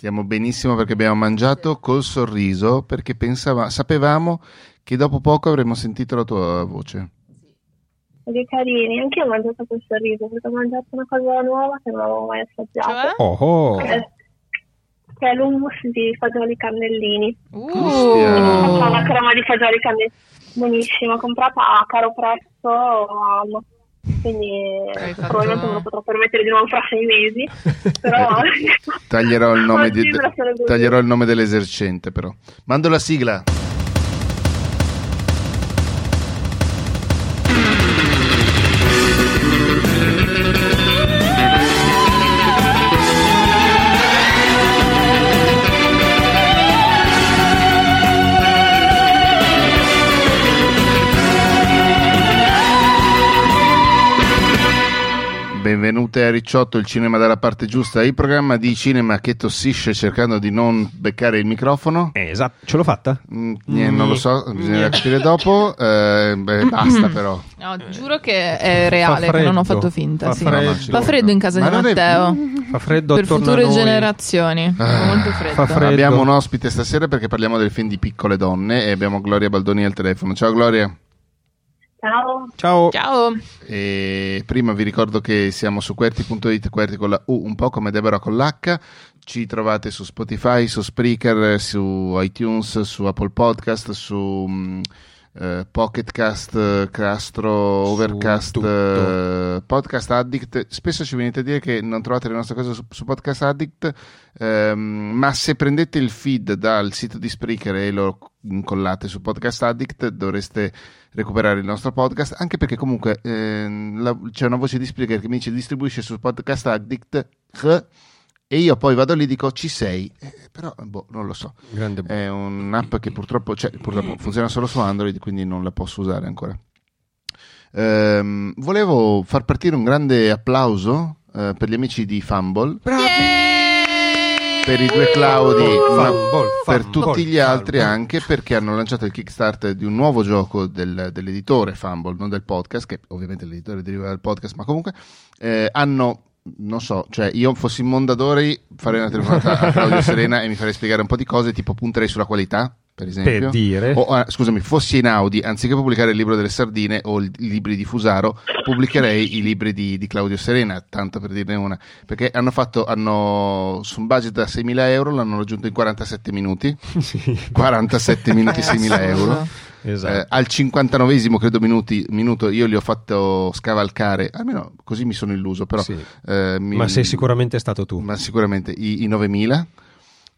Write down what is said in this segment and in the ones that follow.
Stiamo benissimo perché abbiamo mangiato col sorriso perché pensava, sapevamo che dopo poco avremmo sentito la tua voce. Che carini, anche io ho mangiato col sorriso perché ho mangiato una cosa nuova che non avevo mai assaggiato. Cioè? Oh, oh. Che che è l'hummus di fagioli cannellini. Faccio una crema di fagioli cannellini. Buonissimo, comprata a caro prezzo a Alma. Quindi fatto- probabilmente me lo potrò permettere di nuovo fra sei mesi. Però Taglierò il nome, di- taglierò il nome dell'esercente però. Mando la sigla. Benvenute a Ricciotto, il cinema dalla parte giusta, il programma di cinema che tossisce cercando di non beccare il microfono. Eh, esatto, ce l'ho fatta? Mm, niente, non lo so, bisognerà capire dopo. Eh, beh, basta però. No, giuro che è reale, Fa che non ho freddo. fatto finta. Fa sì. freddo. Fa freddo in casa Ma di non è- Matteo. Fa freddo Per future a noi. generazioni. Fa Ah, molto freddo. fa freddo. Abbiamo un ospite stasera perché parliamo del film di piccole donne e abbiamo Gloria Baldoni al telefono. Ciao Gloria. Ciao. Ciao. Ciao. E prima vi ricordo che siamo su QWERTY.it, QWERTY con la U, un po' come Deborah con l'H. Ci trovate su Spotify, su Spreaker, su iTunes, su Apple Podcast, su mm, eh, Pocketcast, eh, Castro, Overcast, eh, Podcast Addict. Spesso ci venite a dire che non trovate le nostre cose su, su Podcast Addict, ehm, ma se prendete il feed dal sito di Spreaker e lo incollate su Podcast Addict dovreste recuperare il nostro podcast anche perché comunque ehm, la- c'è una voce di Spreaker che mi dice distribuisce su Podcast Addict eh, e io poi vado lì e dico ci sei? Eh, però boh, non lo so. Grande è un'app che purtroppo, cioè, purtroppo funziona solo su Android quindi non la posso usare ancora. Ehm, volevo far partire un grande applauso eh, per gli amici di Fumble. Per i due Claudi, ma Fumble, per fumble, tutti gli altri fumble. anche perché hanno lanciato il Kickstarter di un nuovo gioco del- dell'editore Fumble, non del podcast, che ovviamente l'editore deriva dal podcast, ma comunque eh, hanno, non so, cioè io fossi in Mondadori farei una telefonata a Claudio Serena e mi farei spiegare un po' di cose, tipo punterei sulla qualità, per esempio. Per dire. O, ah, scusami, fossi in Audi, anziché pubblicare il libro delle sardine o il- i libri di Fusaro, pubblicherei i libri di, di Claudio Serena, tanto per dirne una. Perché hanno fatto, hanno, su un budget da 6.000 euro, l'hanno raggiunto in 47 minuti. Sì, 47 minuti, 6.000 euro. esatto. Eh, al 59 credo minuti, minuto io li ho fatto scavalcare, almeno così mi sono illuso, però Sì. eh, mi- Ma sei sicuramente stato tu. ma sicuramente i, i 9000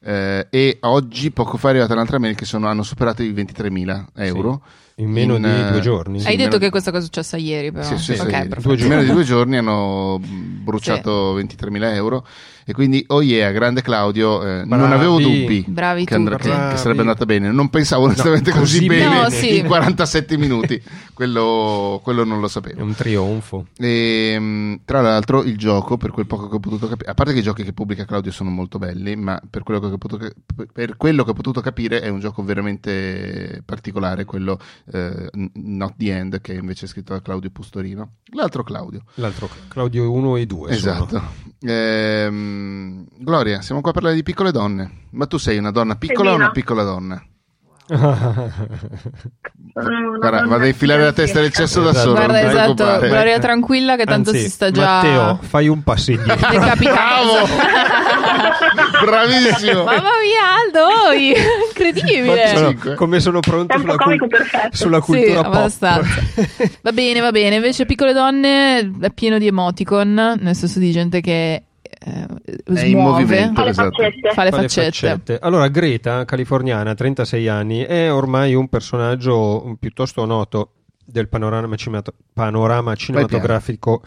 eh, e oggi poco fa è arrivata un'altra mail che sono- hanno superato i 23.000 euro In meno in, di eh, due giorni. sì, Hai meno- detto che questa cosa è successa ieri, però. sì, sì, sì, ok, in perfetto. due- in meno di due giorni hanno mh, bruciato 23.000 euro e quindi oh yeah grande Claudio eh, non avevo dubbi Bravi che, andrà- tutti. che- che sarebbe andata bene non pensavo onestamente così, così bene No, sì. in 47 minuti quello, quello non lo È sapevo un trionfo. e, mh, tra l'altro il gioco, per quel poco che ho potuto capire, a parte che i giochi che pubblica Claudio sono molto belli, ma per quello che ho potuto, ca- per quello che ho potuto capire è un gioco veramente particolare, quello eh, Not the End, che invece è scritto da Claudio Pustorino. L'altro Claudio. L'altro Claudio 1 e 2. Esatto. Ehm, Gloria, siamo qua a parlare di piccole donne. Ma tu sei una donna piccola o una piccola donna? Guarda, vado a infilare la testa nel cesso da Esatto. solo. Guarda, esatto. Gloria tranquilla che tanto Anzi, si sta già Matteo, fai un passo indietro. decapitando. Bravissimo! Mamma mia, Aldo, incredibile. Sono- come sono pronto sulla, comico cul- sulla Sì, cultura pop. abbastanza. Va bene, va bene. Invece, piccole donne è pieno di emoticon, nel senso di gente che eh, smuove. Fa le Esatto. faccette. fa le Fa le faccette. Allora, Greta, californiana, 36 anni, è ormai un personaggio piuttosto noto del panorama, cinemat- panorama cinematografico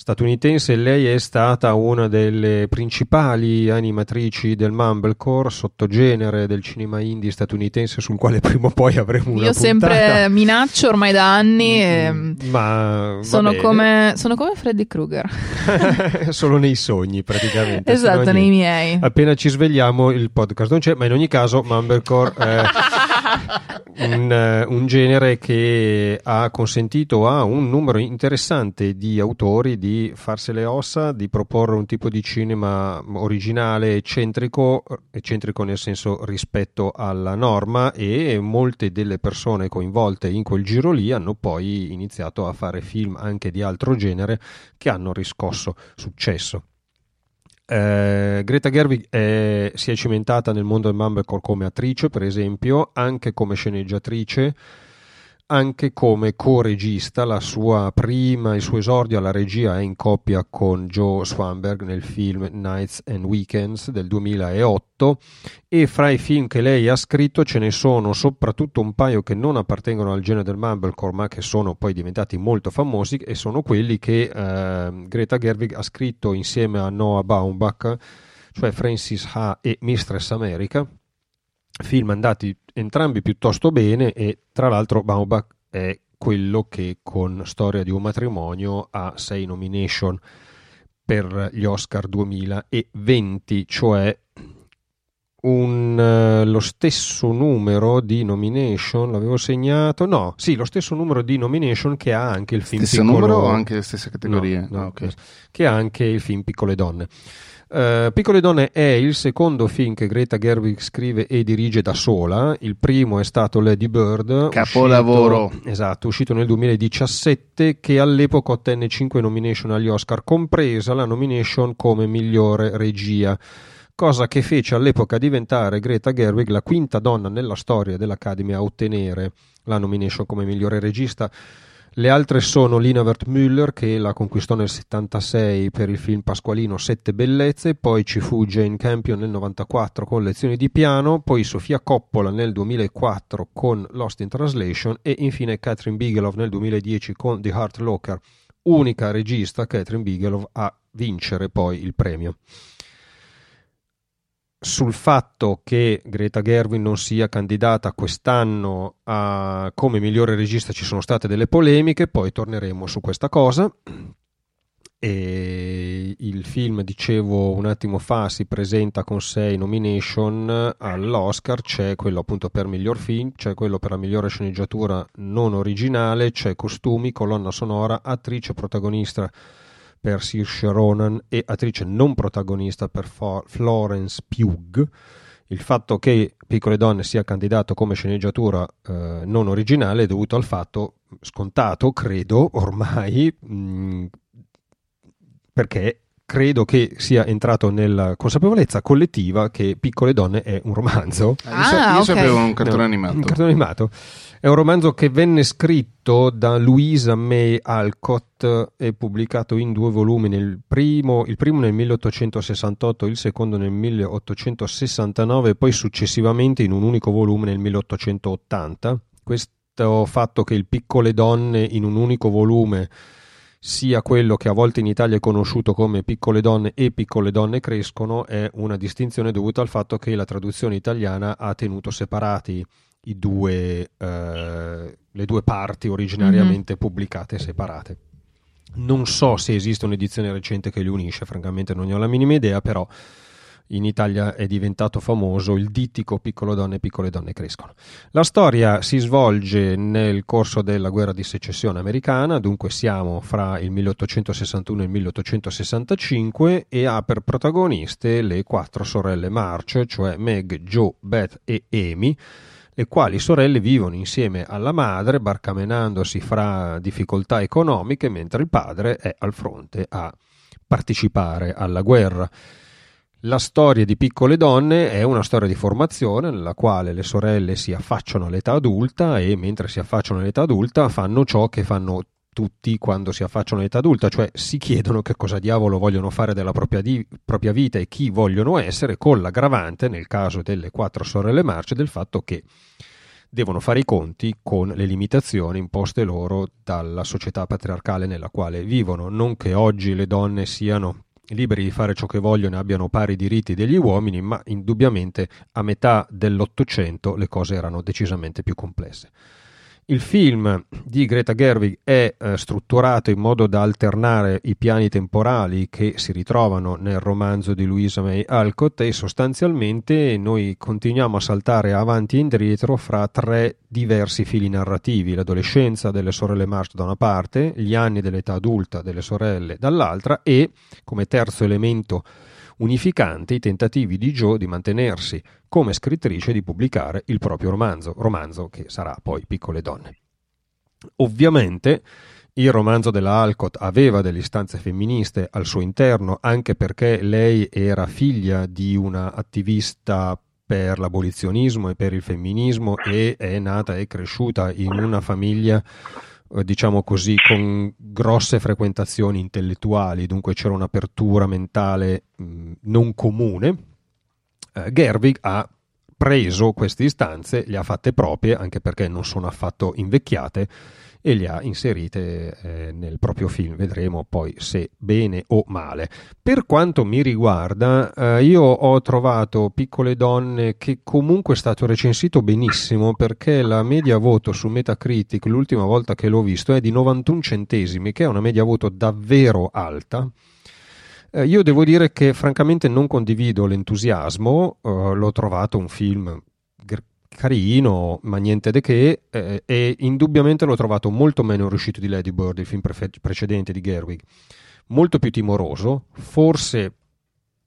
statunitense. Lei è stata una delle principali animatrici del Mumblecore, sottogenere del cinema indie statunitense, sul quale prima o poi avremo una Io sempre puntata. minaccio ormai da anni. e Mm, Ma sono, come, sono come Freddy Krueger. solo nei sogni praticamente. esatto, nei miei. Appena ci svegliamo il podcast non c'è, ma in ogni caso Mumblecore eh, un, un, genere che ha consentito a un numero interessante di autori di farsi le ossa, di proporre un tipo di cinema originale, eccentrico, eccentrico nel senso rispetto alla norma e molte delle persone coinvolte in quel giro lì hanno poi iniziato a fare film anche di altro genere che hanno riscosso successo. Eh, Greta Gerwig è, si è cimentata nel mondo del Mumblecore come attrice, per esempio, anche come sceneggiatrice anche come co-regista, la sua prima, il suo esordio alla regia è in coppia con Joe Swanberg nel film Nights and Weekends del 2008 e fra i film che lei ha scritto ce ne sono soprattutto un paio che non appartengono al genere del Mumblecore ma che sono poi diventati molto famosi e sono quelli che eh, Greta Gerwig ha scritto insieme a Noah Baumbach, cioè Francis Ha e Mistress America film andati entrambi piuttosto bene e tra l'altro Baumbach è quello che con Storia di un matrimonio ha sei nomination per gli Oscar 2020, cioè un, uh, lo stesso numero di nomination, l'avevo segnato, no, sì, lo stesso numero di nomination che ha anche il film stesso Piccolo... numero o anche le stesse categorie? No, no, ah, okay. Che ha anche il film Piccole donne. Uh, Piccole donne è il secondo film che Greta Gerwig scrive e dirige da sola. Il primo è stato Lady Bird. Capolavoro. Uscito, esatto, uscito nel 2017, che all'epoca ottenne 5 nomination agli Oscar, compresa la nomination come migliore regia. Cosa che fece all'epoca diventare Greta Gerwig la quinta donna nella storia dell'Academy a ottenere la nomination come migliore regista le altre sono Lina Wertmüller che la conquistò nel 76 per il film pasqualino Sette bellezze, poi ci fu Jane Campion nel 94 con Lezioni di piano, poi Sofia Coppola nel 2004 con Lost in Translation e infine Catherine Bigelow nel 2010 con The Heart Locker, unica regista Catherine Bigelow a vincere poi il premio sul fatto che Greta Gerwin non sia candidata quest'anno a, come migliore regista ci sono state delle polemiche, poi torneremo su questa cosa. E il film, dicevo un attimo fa, si presenta con sei nomination all'Oscar, c'è quello appunto per miglior film, c'è quello per la migliore sceneggiatura non originale, c'è costumi, colonna sonora, attrice protagonista per Saoirse Ronan e attrice non protagonista per Florence Pugh. Il fatto che Piccole Donne sia candidato come sceneggiatura eh, non originale è dovuto al fatto scontato, credo, ormai, mh, mm, perché credo che sia entrato nella consapevolezza collettiva che Piccole Donne è un romanzo. Ah, io, io okay. sapevo un cartone no, animato. Un cartone animato. È un romanzo che venne scritto da Louisa May Alcott e pubblicato in due volumi, il primo, il primo nel 1868 il secondo nel 1869 e poi successivamente in un unico volume nel 1880. Questo fatto che il Piccole donne in un unico volume sia quello che a volte in Italia è conosciuto come piccole donne e piccole donne crescono è una distinzione dovuta al fatto che la traduzione italiana ha tenuto separati due, eh, le due parti originariamente mm-hmm. pubblicate separate. Non so se esiste un'edizione recente che li unisce, francamente non ne ho la minima idea, però in Italia è diventato famoso il dittico Piccole donne piccole donne crescono. La storia si svolge nel corso della guerra di secessione americana, dunque siamo fra il 1861 e il 1865 e ha per protagoniste le quattro sorelle March, cioè Meg, Joe, Beth e Amy, le quali sorelle vivono insieme alla madre barcamenandosi fra difficoltà economiche mentre il padre è al fronte a partecipare alla guerra. La storia di piccole donne è una storia di formazione nella quale le sorelle si affacciano all'età adulta e mentre si affacciano all'età adulta fanno ciò che fanno tutti quando si affacciano all'età adulta, cioè si chiedono che cosa diavolo vogliono fare della propria, di, propria vita e chi vogliono essere, con l'aggravante, nel caso delle quattro sorelle marce, del fatto che devono fare i conti con le limitazioni imposte loro dalla società patriarcale nella quale vivono. Non che oggi le donne siano liberi di fare ciò che vogliono e abbiano pari diritti degli uomini, ma indubbiamente a metà dell'Ottocento le cose erano decisamente più complesse. Il film di Greta Gerwig è eh, strutturato in modo da alternare i piani temporali che si ritrovano nel romanzo di Louisa May Alcott e sostanzialmente noi continuiamo a saltare avanti e indietro fra tre diversi fili narrativi, l'adolescenza delle sorelle March da una parte, gli anni dell'età adulta delle sorelle dall'altra e, come terzo elemento unificante, i tentativi di Joe di mantenersi come scrittrice di pubblicare il proprio romanzo, romanzo che sarà poi Piccole donne. Ovviamente il romanzo della Alcott aveva delle istanze femministe al suo interno, anche perché lei era figlia di una attivista per l'abolizionismo e per il femminismo e è nata e cresciuta in una famiglia diciamo così con grosse frequentazioni intellettuali dunque c'era un'apertura mentale mh, non comune eh, Gerwig ha preso queste istanze, le ha fatte proprie, anche perché non sono affatto invecchiate, e le ha inserite eh, nel proprio film. Vedremo poi se bene o male. Per quanto mi riguarda, eh, io ho trovato Piccole Donne che comunque è stato recensito benissimo perché la media voto su Metacritic l'ultima volta che l'ho visto è di 91 centesimi, che è una media voto davvero alta. Eh, io devo dire che francamente non condivido l'entusiasmo, eh, l'ho trovato un film carino, ma niente di che, eh, e indubbiamente l'ho trovato molto meno riuscito di Lady Bird, il film pre- precedente di Gerwig, molto più timoroso, forse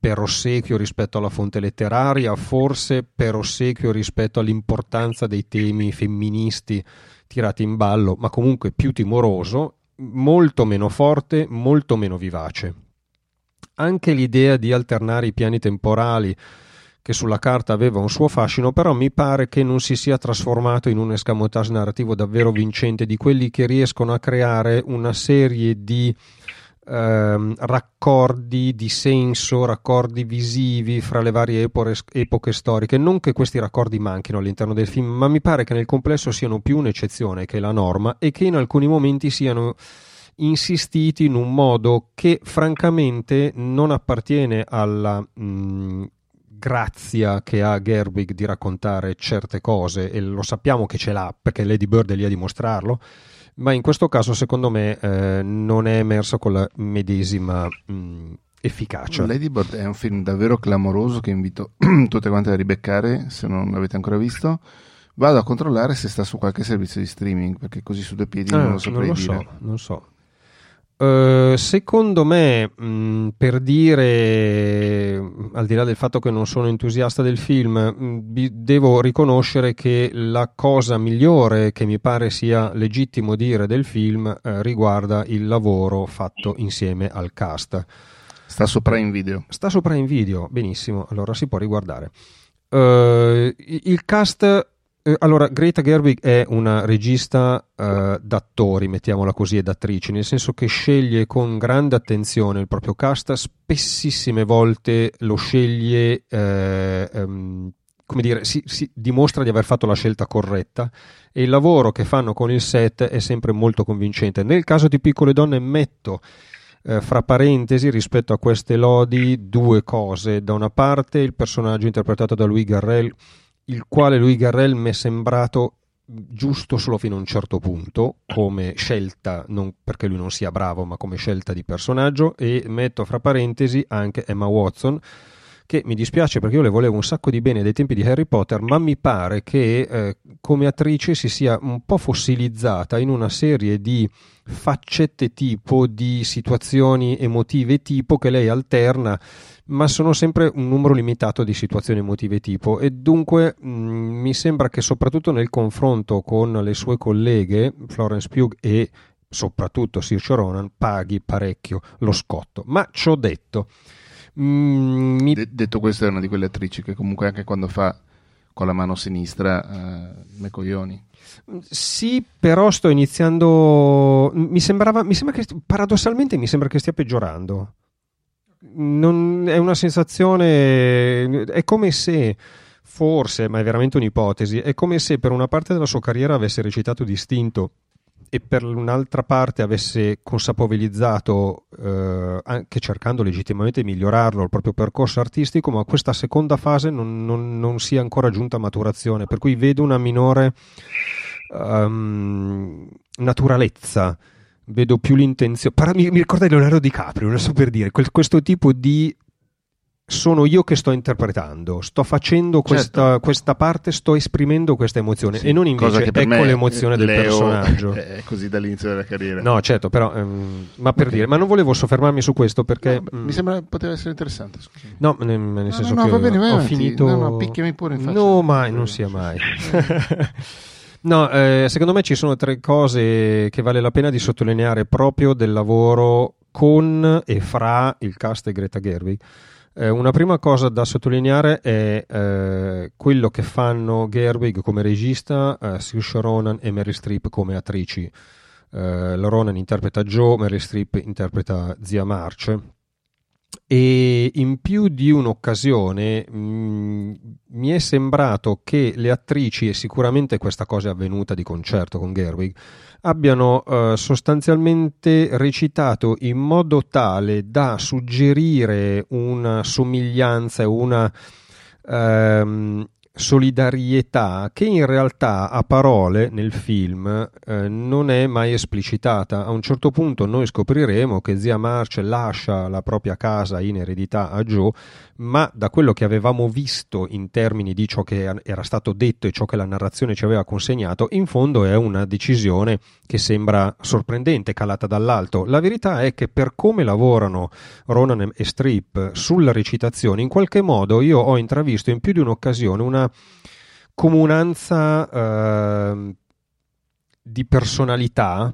per ossequio rispetto alla fonte letteraria, forse per ossequio rispetto all'importanza dei temi femministi tirati in ballo, ma comunque più timoroso, molto meno forte, molto meno vivace. Anche l'idea di alternare i piani temporali che sulla carta aveva un suo fascino, però mi pare che non si sia trasformato in un escamotage narrativo davvero vincente di quelli che riescono a creare una serie di ehm, raccordi di senso, raccordi visivi fra le varie epoche, epoche storiche. Non che questi raccordi manchino all'interno del film, ma mi pare che nel complesso siano più un'eccezione che la norma e che in alcuni momenti siano insistiti in un modo che francamente non appartiene alla mh, grazia che ha Gerwig di raccontare certe cose e lo sappiamo che ce l'ha perché Lady Bird è lì a dimostrarlo ma in questo caso secondo me eh, non è emerso con la medesima mh, efficacia. Lady Bird è un film davvero clamoroso che invito tutte quante a ribeccare se non l'avete ancora visto. Vado a controllare se sta su qualche servizio di streaming perché così su due piedi ah, non lo saprei non lo dire. So, non so. Uh, secondo me, mh, per dire, al di là del fatto che non sono entusiasta del film, mh, devo riconoscere che la cosa migliore che mi pare sia legittimo dire del film uh, riguarda il lavoro fatto insieme al cast. Sta sopra in video. Sta sopra in video, benissimo, allora si può riguardare. Uh, il cast eh, allora, Greta Gerwig è una regista uh, d'attori, mettiamola così, e d'attrici, nel senso che sceglie con grande attenzione il proprio cast, spessissime volte lo sceglie, eh, um, come dire, si, si, dimostra di aver fatto la scelta corretta e il lavoro che fanno con il set è sempre molto convincente. Nel caso di Piccole Donne metto eh, fra parentesi rispetto a queste lodi due cose. Da una parte il personaggio interpretato da Louis Garrel il quale Louis Garrel mi è sembrato giusto solo fino a un certo punto come scelta, non perché lui non sia bravo, ma come scelta di personaggio e metto fra parentesi anche Emma Watson che mi dispiace perché io le volevo un sacco di bene dai tempi di Harry Potter, ma mi pare che eh, come attrice si sia un po' fossilizzata in una serie di faccette tipo, di situazioni emotive tipo che lei alterna ma sono sempre un numero limitato di situazioni emotive tipo. E dunque mh, mm, mi sembra che soprattutto nel confronto con le sue colleghe Florence Pugh e soprattutto Saoirse Ronan paghi parecchio lo scotto. Ma ciò detto mm, mi... De- detto questo è una di quelle attrici che comunque anche quando fa con la mano sinistra eh, me coglioni sì, però sto iniziando. Mi sembrava. Mi sembra che paradossalmente mi sembra che stia peggiorando non, è una sensazione, è come se forse, ma è veramente un'ipotesi, è come se per una parte della sua carriera avesse recitato distinto e per un'altra parte avesse consapevolizzato, eh, anche cercando legittimamente di migliorarlo, il proprio percorso artistico, ma questa seconda fase non, non, non sia ancora giunta a maturazione, per cui vedo una minore um, naturalezza, vedo più l'intenzione. Mi, mi ricorda Leonardo DiCaprio, non so per dire, quel, questo tipo di sono io che sto interpretando, sto facendo questa, certo. questa parte, sto esprimendo questa emozione sì, e non invece ecco l'emozione del personaggio. È così dall'inizio della carriera. No, certo, però, ehm, ma per okay. dire, ma non volevo soffermarmi su questo perché... No, mm, mi sembra poteva essere interessante. Scusami. No, nel, nel senso no, no, che bene, ho, ho finito... No, no, picchiami pure in faccia. No, mai, non sia mai. No, eh, secondo me ci sono tre cose che vale la pena di sottolineare proprio del lavoro con e fra il cast e Greta Gerwig. Eh, una prima cosa da sottolineare è eh, quello che fanno Gerwig come regista, eh, Saoirse Ronan e Mary Streep come attrici. Eh, la Ronan interpreta Joe, Mary Streep interpreta zia March. E in più di un'occasione mm, mi è sembrato che le attrici, e sicuramente questa cosa è avvenuta di concerto con Gerwig, abbiano eh, sostanzialmente recitato in modo tale da suggerire una somiglianza e una ehm, solidarietà che in realtà a parole nel film eh, non è mai esplicitata. A un certo punto noi scopriremo che zia March lascia la propria casa in eredità a Joe, ma da quello che avevamo visto in termini di ciò che era stato detto e ciò che la narrazione ci aveva consegnato, in fondo è una decisione che sembra sorprendente, calata dall'alto. La verità è che per come lavorano Ronan e Strip sulla recitazione, in qualche modo io ho intravisto in più di un'occasione una comunanza eh, di personalità,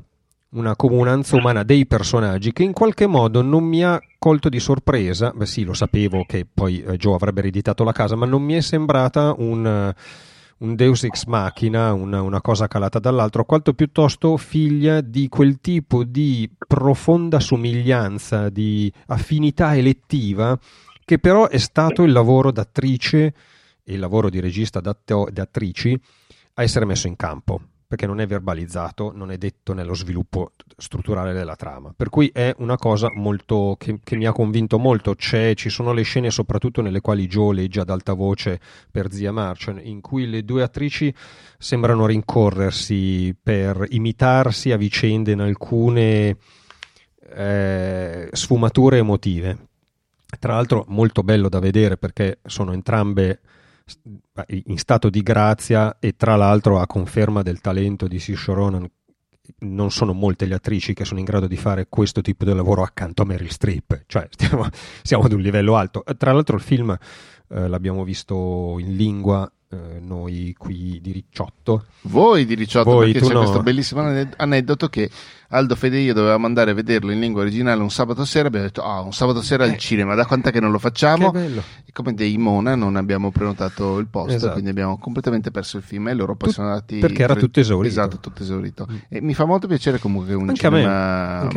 una comunanza umana dei personaggi che in qualche modo non mi ha colto di sorpresa. Beh, sì, lo sapevo che poi eh, Joe avrebbe ereditato la casa, ma non mi è sembrata un, un Deus ex machina, una, una cosa calata dall'altro, quanto piuttosto figlia di quel tipo di profonda somiglianza, di affinità elettiva, che però è stato il lavoro d'attrice il lavoro di regista e attrici a essere messo in campo perché non è verbalizzato, non è detto nello sviluppo strutturale della trama. Per cui è una cosa molto, che, che mi ha convinto molto. C'è, ci sono le scene, soprattutto nelle quali Joe legge ad alta voce per Zia Marchen, in cui le due attrici sembrano rincorrersi per imitarsi a vicenda in alcune eh, sfumature emotive. Tra l'altro molto bello da vedere perché sono entrambe in stato di grazia e tra l'altro a conferma del talento di Saoirse Ronan non sono molte le attrici che sono in grado di fare questo tipo di lavoro accanto a Meryl Streep, cioè stiamo, siamo ad un livello alto. Tra l'altro il film eh, l'abbiamo visto in lingua eh, noi qui di Ricciotto. Voi di Ricciotto, Voi, perché c'è no. questo bellissimo aneddoto che Aldo Fede e io dovevamo andare a vederlo in lingua originale un sabato sera. Abbiamo detto, ah, un sabato sera al eh. cinema, da quant'è che non lo facciamo? E come dei Mona non abbiamo prenotato il posto, esatto. quindi abbiamo completamente perso il film e loro poi sono andati... Perché era tutto esaurito. Esatto, tutto esaurito. Mm. E mi fa molto piacere comunque che un Anche cinema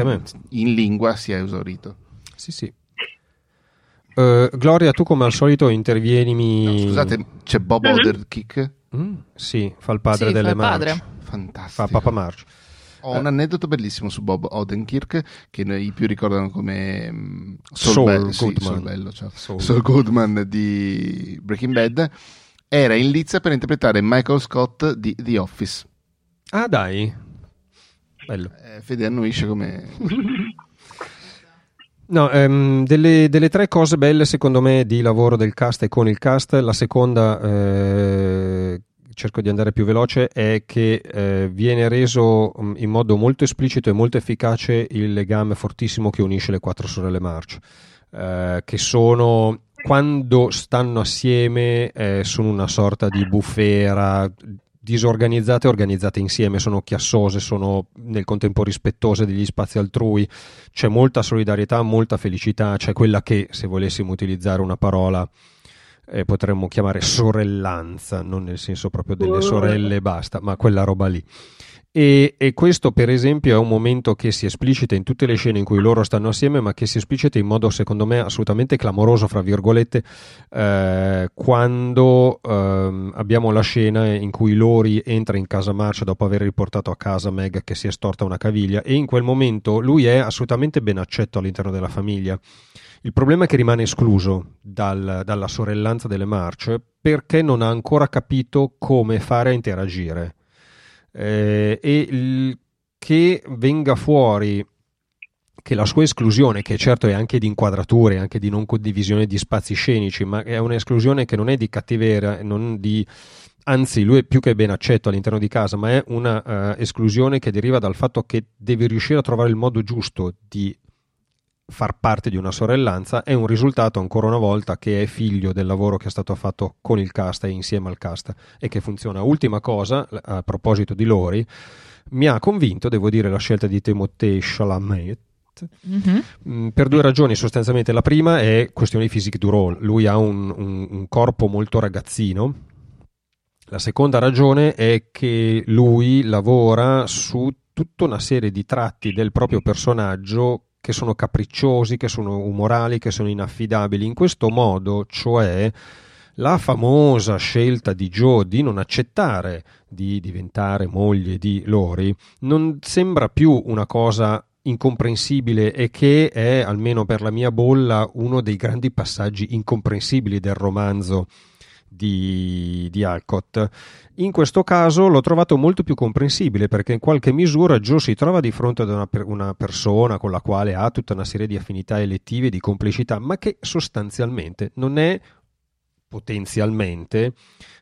in lingua sia esaurito. Sì, sì. Uh, Gloria, tu come al solito intervieni. No, scusate, c'è Bob mm-hmm. Oderkick? Mm? Sì, fa il padre sì, delle March. Fantastico. Fa Papa March. Ho eh. un aneddoto bellissimo su Bob Odenkirk che i più ricordano come um, Saul, Saul, Be- sì, Saul, Bello, cioè. Saul. Saul Goodman di Breaking Bad. Era in lizza per interpretare Michael Scott di The Office. Ah, dai. Bello. Eh, Fede annuisce come No, ehm, delle, delle, tre cose belle secondo me di lavoro del cast e con il cast, la seconda, eh, cerco di andare più veloce, è che eh, viene reso mm, in modo molto esplicito e molto efficace il legame fortissimo che unisce le quattro sorelle March, eh, che sono quando stanno assieme eh, sono una sorta di bufera disorganizzate e organizzate insieme, sono chiassose, sono nel contempo rispettose degli spazi altrui, c'è molta solidarietà, molta felicità, c'è quella che se volessimo utilizzare una parola eh, potremmo chiamare sorellanza, non nel senso proprio delle sorelle e basta, ma quella roba lì. E, e, questo, per esempio, è un momento che si esplicita in tutte le scene in cui loro stanno assieme, ma che si esplicita in modo, secondo me, assolutamente clamoroso, fra virgolette, eh, quando eh, abbiamo la scena in cui Lori entra in casa Marcia dopo aver riportato a casa Meg che si è storta una caviglia, e in quel momento lui è assolutamente ben accetto all'interno della famiglia. Il problema è che rimane escluso dal, dalla sorellanza delle March perché non ha ancora capito come fare a interagire. Eh, e il, che venga fuori che la sua esclusione, che certo è anche di inquadrature, anche di non condivisione di spazi scenici, ma è un'esclusione che non è di cattiveria, di anzi lui è più che ben accetto all'interno di casa, ma è una uh, esclusione che deriva dal fatto che deve riuscire a trovare il modo giusto di far parte di una sorellanza, è un risultato ancora una volta che è figlio del lavoro che è stato fatto con il cast e insieme al cast e che funziona. Ultima cosa, a proposito di Lori, mi ha convinto, devo dire, la scelta di Timothée Chalamet, Mm-hmm. Per due ragioni sostanzialmente. La prima è questione di physique du role. Lui ha un, un, un, corpo molto ragazzino, la seconda ragione è che lui lavora su tutta una serie di tratti del proprio personaggio che sono capricciosi, che sono umorali, che sono inaffidabili. In questo modo, cioè, la famosa scelta di Joe di non accettare di diventare moglie di Lori non sembra più una cosa incomprensibile e che è, almeno per la mia bolla, uno dei grandi passaggi incomprensibili del romanzo di, di Alcott. In questo caso l'ho trovato molto più comprensibile perché in qualche misura Joe si trova di fronte ad una, una persona con la quale ha tutta una serie di affinità elettive di complicità, ma che sostanzialmente non è potenzialmente,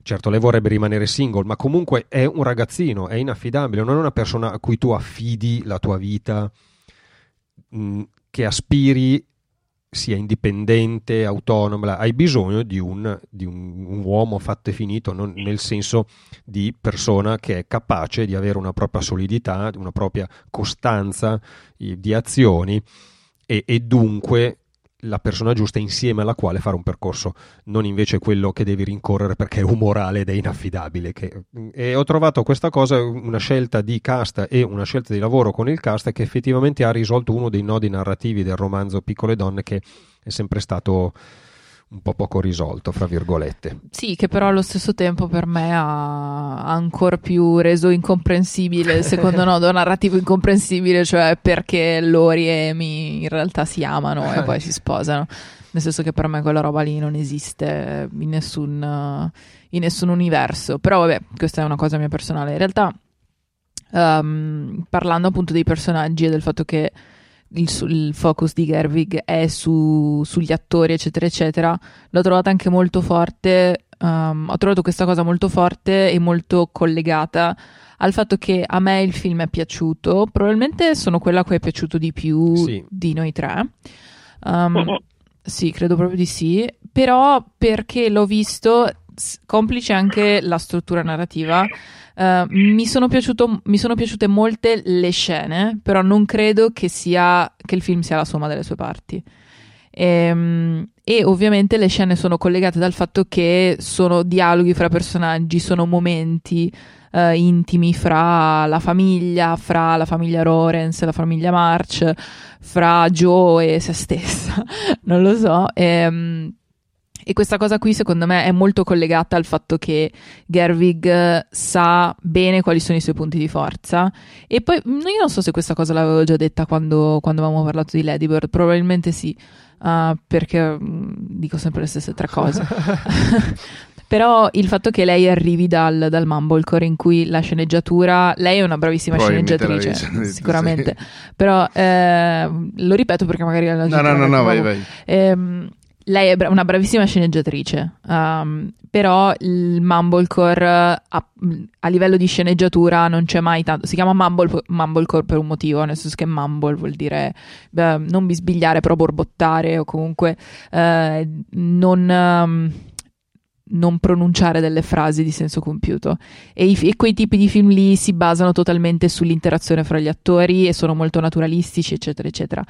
certo lei vorrebbe rimanere single, ma comunque è un ragazzino, è inaffidabile, non è una persona a cui tu affidi la tua vita, mh, che aspiri sia indipendente, autonoma, hai bisogno di un, di un, un uomo fatto e finito, non, nel senso di persona che è capace di avere una propria solidità, una propria costanza di azioni e, e dunque la persona giusta insieme alla quale fare un percorso, non invece quello che devi rincorrere perché è umorale ed è inaffidabile. Che... E ho trovato questa cosa, una scelta di cast e una scelta di lavoro con il cast che effettivamente ha risolto uno dei nodi narrativi del romanzo Piccole donne che è sempre stato un po' poco risolto, fra virgolette. Sì, che però allo stesso tempo per me ha ancora più reso incomprensibile il secondo nodo narrativo incomprensibile, cioè perché Lori e Amy in realtà si amano e poi si sposano. Nel senso che per me quella roba lì non esiste in nessun, in nessun universo. Però vabbè, questa è una cosa mia personale. In realtà, um, parlando appunto dei personaggi e del fatto che il, il, focus di Gerwig è su, sugli attori, eccetera, eccetera, l'ho trovata anche molto forte. Um, ho trovato questa cosa molto forte e molto collegata al fatto che a me il film è piaciuto. Probabilmente sono quella a cui è piaciuto di più sì. di noi tre. Um, sì, credo proprio di sì. Però perché l'ho visto, complice anche la struttura narrativa Uh, mi, sono mi, sono piaciute molte le scene, però non credo che, sia, che il film sia la somma delle sue parti. E, ehm, e, ovviamente le scene sono collegate dal fatto che sono dialoghi fra personaggi, sono momenti uh, intimi fra la famiglia, fra la famiglia Lawrence la famiglia March, fra Joe e se stessa, non lo so. E, um, e questa cosa qui secondo me è molto collegata al fatto che Gerwig eh, sa bene quali sono i suoi punti di forza. E poi mm, io non so se questa cosa l'avevo già detta quando, quando avevamo parlato di Ladybird, probabilmente sì, uh, perché um, dico sempre le stesse tre cose. Però il fatto che lei arrivi dal, dal Mumblecore in cui la sceneggiatura, lei è una bravissima sceneggiatrice, sicuramente. Sì. Però eh, lo ripeto perché magari la No, no, no, no, vai, vai. Eh, lei è bra- una bravissima sceneggiatrice, um, però il Mumblecore a, a, livello di sceneggiatura non c'è mai tanto. Si chiama Mumble, Mumblecore per un motivo, nel senso che Mumble vuol dire beh, non bisbigliare, però borbottare o comunque eh, non. Um, non pronunciare delle frasi di senso compiuto e, i, e, quei tipi di film lì si basano totalmente sull'interazione fra gli attori e sono molto naturalistici eccetera eccetera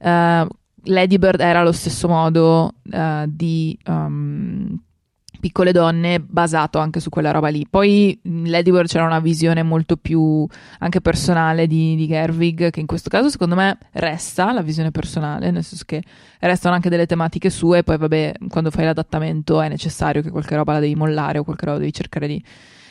uh, Lady Bird era allo stesso modo uh, di um, piccole donne basato anche su quella roba lì. Poi Lady Bird c'era una visione molto più anche personale di, di Gerwig, che in questo caso secondo me resta la visione personale, nel senso che restano anche delle tematiche sue, poi vabbè, quando fai l'adattamento è necessario che qualche roba la devi mollare o qualche roba devi cercare di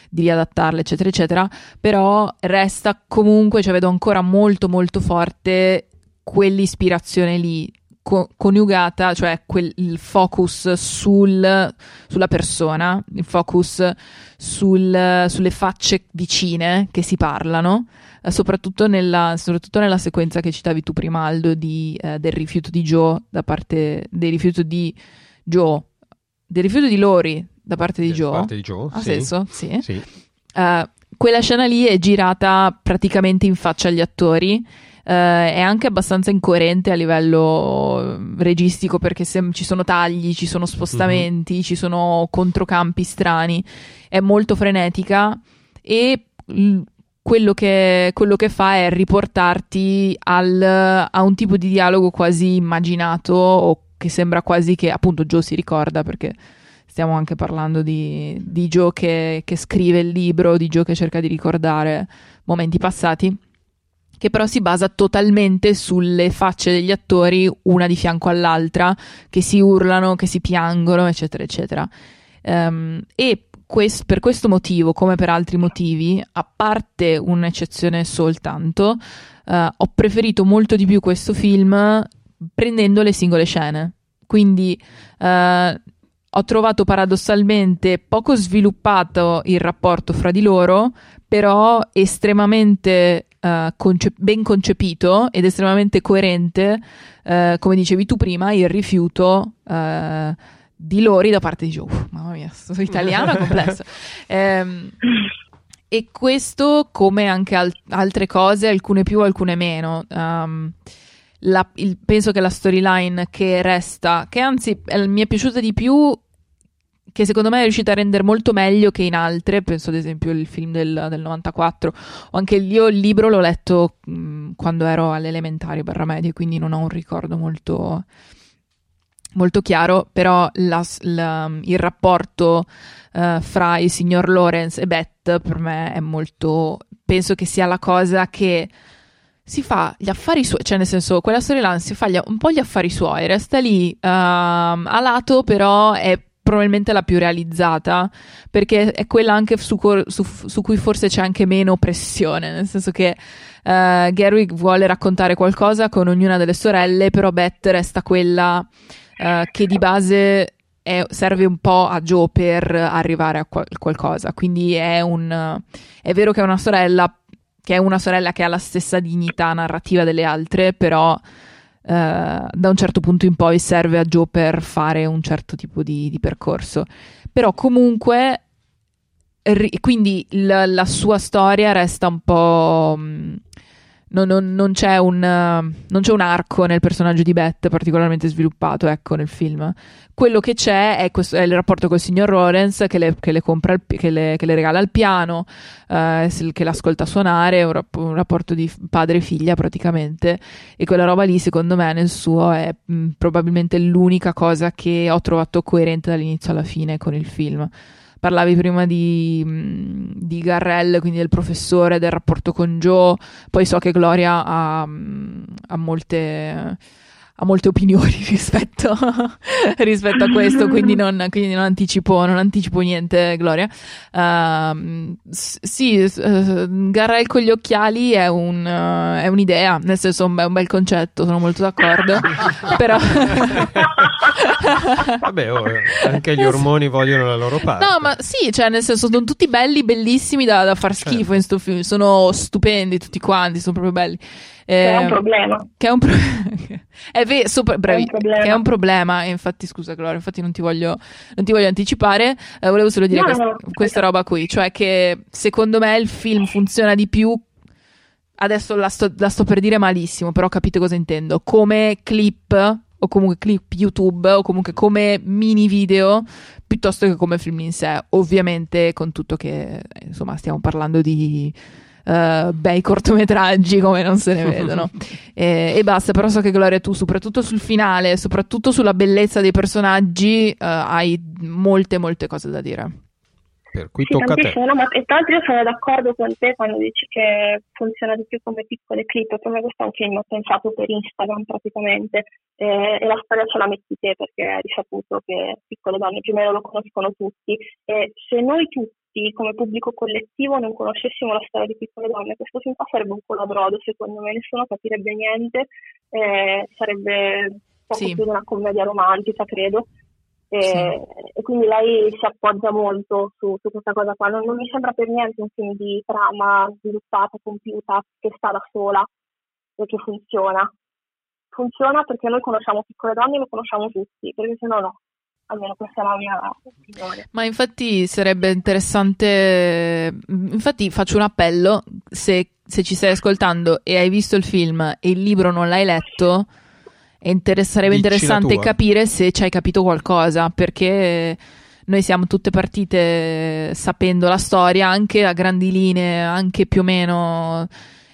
di riadattarla, eccetera, eccetera. Però resta comunque, cioè vedo ancora molto, molto forte quell'ispirazione lì co- coniugata, cioè quel, il focus sul, sulla persona, il focus sul, sulle facce vicine che si parlano, eh, soprattutto, nella, soprattutto, nella, sequenza che citavi tu prima, Aldo, di, eh, del rifiuto di Joe da parte del rifiuto di Joe, del rifiuto di Lori da parte di Joe. Parte di Joe ha sì. senso? Sì. sì. Uh, quella scena lì è girata praticamente in faccia agli attori. Uh, è anche abbastanza incoerente a livello registico perché se, ci sono tagli, ci sono spostamenti, mm-hmm. ci sono controcampi strani, è molto frenetica e l- quello, che, quello che, fa è riportarti al, a un tipo di dialogo quasi immaginato o che sembra quasi che appunto Joe si ricorda perché stiamo anche parlando di, di Joe che, che, scrive il libro, di Joe che cerca di ricordare momenti passati, che però si basa totalmente sulle facce degli attori, una di fianco all'altra, che si urlano, che si piangono, eccetera, eccetera. Um, e quest- per questo motivo, come per altri motivi, a parte un'eccezione soltanto, uh, ho preferito molto di più questo film prendendo le singole scene. Quindi uh, ho trovato paradossalmente poco sviluppato il rapporto fra di loro, però estremamente uh, conce- ben concepito ed estremamente coerente, uh, come dicevi tu prima, il rifiuto uh, di Lori da parte di Joe. Mamma mia, sono italiano è complesso. Um, e questo, come anche al- altre cose, alcune più, alcune meno. Um, la, il, penso che la storyline che resta, che anzi mi è piaciuta di più, che secondo me è riuscita a rendere molto meglio che in altre, penso ad esempio il film del, del 94, o anche io il libro l'ho letto mh, quando ero all'elementare barra medie, quindi non ho un ricordo molto, molto chiaro, però la, la, il rapporto uh, fra il signor Lawrence e Beth per me è molto, penso che sia la cosa che si fa gli affari suoi, cioè nel senso quella storyline si fa gli, un po' gli affari suoi, resta lì uh, a lato, però è probabilmente la più realizzata perché è quella anche su, su, su cui forse c'è anche meno pressione, nel senso che uh, Gerwig vuole raccontare qualcosa con ognuna delle sorelle, però Beth resta quella uh, che di base è, serve un po' a Joe per arrivare a qual- qualcosa, quindi è un... è vero che è una sorella, che è una sorella che ha la stessa dignità narrativa delle altre, però da un certo punto in poi serve a Joe per fare un certo tipo di, di percorso. Però comunque, ri- quindi la, la, sua storia resta un po'... Mh, non, non, non, c'è un, non, c'è un, arco nel personaggio di Beth particolarmente sviluppato, ecco, nel film. Quello che c'è è, questo, è il rapporto col signor Lawrence che le, che le, il, che le, che le regala il piano, eh, che l'ascolta suonare, un, rap- un rapporto di padre e figlia praticamente. E quella roba lì, secondo me, nel suo è mh, probabilmente l'unica cosa che ho trovato coerente dall'inizio alla fine con il film parlavi prima di, di, Garrel, quindi del professore, del rapporto con Joe, poi so che Gloria ha, ha molte ha molte opinioni rispetto, rispetto a questo, quindi non, quindi non, anticipo, non anticipo niente, Gloria. Uh, sì, uh, Garrel con gli occhiali è, un, uh, è un'idea, nel senso è un bel concetto, sono molto d'accordo, però... Vabbè, oh, anche gli ormoni vogliono la loro parte. No, ma sì, cioè nel senso sono tutti belli, bellissimi da, da far schifo certo. in sto film, sono stupendi tutti quanti, sono proprio belli. Eh, è un problema. Che è un, pro- è ve- super, bravi, è un che è un problema. infatti, scusa, Gloria, infatti non ti voglio, non ti voglio anticipare. Eh, volevo solo dire no, questa, no, questa roba qui. Cioè, che secondo me il film funziona di più. Adesso la sto, la sto per dire malissimo, però capite cosa intendo. Come clip o comunque clip YouTube o comunque come mini video piuttosto che come film in sé. Ovviamente con tutto che insomma stiamo parlando di uh, bei cortometraggi come non se ne vedono. e, e, basta, però so che Gloria tu, soprattutto sul finale, soprattutto sulla bellezza dei personaggi, uh, hai molte, molte cose da dire. Per cui sì, tocca a te. No, ma tra l'altro io sono d'accordo con te quando dici che funziona di più come piccole clip. Per me questo è un film pensato per Instagram praticamente eh, e la storia ce la metti te perché hai risaputo che piccole donne più o meno lo conoscono tutti e se noi tutti tutti come pubblico collettivo non conoscessimo la storia di piccole donne, questo film qua sarebbe un colabrodo, secondo me, nessuno capirebbe niente, eh, sarebbe poco Sì. più di una commedia romantica, credo. E, Sì. e quindi lei si appoggia molto su, su questa cosa qua. Non, non mi sembra per niente un film di trama sviluppata, compiuta, che sta da sola e che funziona. Funziona perché noi conosciamo piccole donne e lo conosciamo tutti, perché se no no. Almeno questa è la mia opinione. Ma infatti sarebbe interessante, infatti faccio un appello, se, se ci stai ascoltando e hai visto il film e il libro non l'hai letto, è inter- sarebbe Dici interessante capire se ci hai capito qualcosa, perché noi siamo tutte partite sapendo la storia, anche a grandi linee, anche più o meno...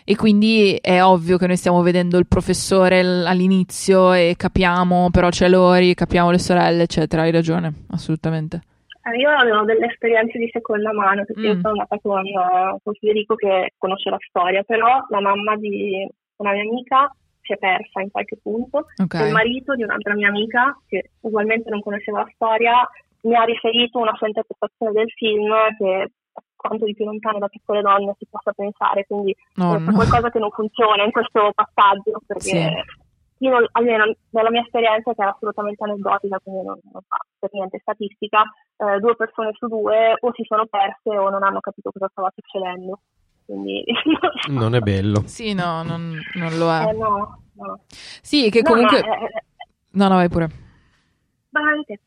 E quindi è ovvio che noi stiamo vedendo il professore l- all'inizio e capiamo, però c'è Lori, capiamo le sorelle, eccetera. Hai ragione, assolutamente. Eh, Io avevo delle esperienze di seconda mano, perché io Mm. sono andata con, eh, con Federico che conosce la storia, però la mamma di una mia amica si è persa in qualche punto Ok. e il marito di un'altra mia amica, che ugualmente non conosceva la storia, mi ha riferito una sua interpretazione del film che quanto di più lontano da piccole donne si possa pensare, quindi No, eh, c'è no. qualcosa che non funziona in questo passaggio, perché Sì. io non- almeno nella mia esperienza che era assolutamente aneddotica, quindi non, non fa per niente statistica, eh, due persone su due o si sono perse o non hanno capito cosa stava succedendo. Quindi Non è bello. Sì, no, non, non lo è. Eh, no, no. Sì, che comunque... ma, eh, No, no, vai pure. vai te.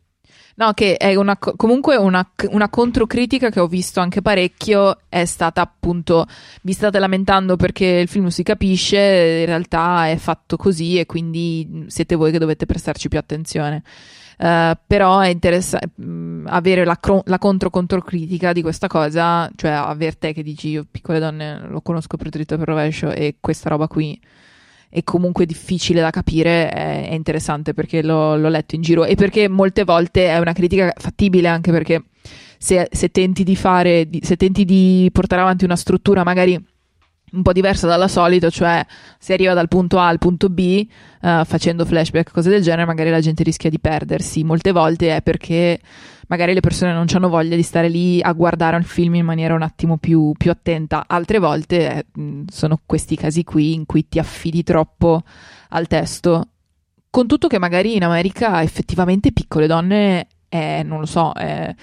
No, che è una, co- comunque una, una controcritica che ho visto anche parecchio è stata appunto, vi state lamentando perché il film si capisce, in realtà è fatto così e quindi siete voi che dovete prestarci più attenzione. Eh, però è interessante avere la, cro- la contro-controcritica di questa cosa, cioè aver te che dici io piccole donne lo conosco per dritto e per rovescio e questa roba qui è comunque difficile da capire, è, è interessante perché l'ho, l'ho letto in giro. E perché molte volte è una critica fattibile anche perché se, se tenti di fare, se tenti di portare avanti una struttura magari un po' diversa dalla solito, cioè si arriva dal punto A al punto B eh, facendo flashback, cose del genere, magari la gente rischia di perdersi. Molte volte è perché magari le persone non hanno voglia di stare lì a guardare il film in maniera un attimo più, più attenta. Altre volte eh, sono questi casi qui in cui ti affidi troppo al testo. Con tutto che magari in America effettivamente piccole donne è, non lo so, è,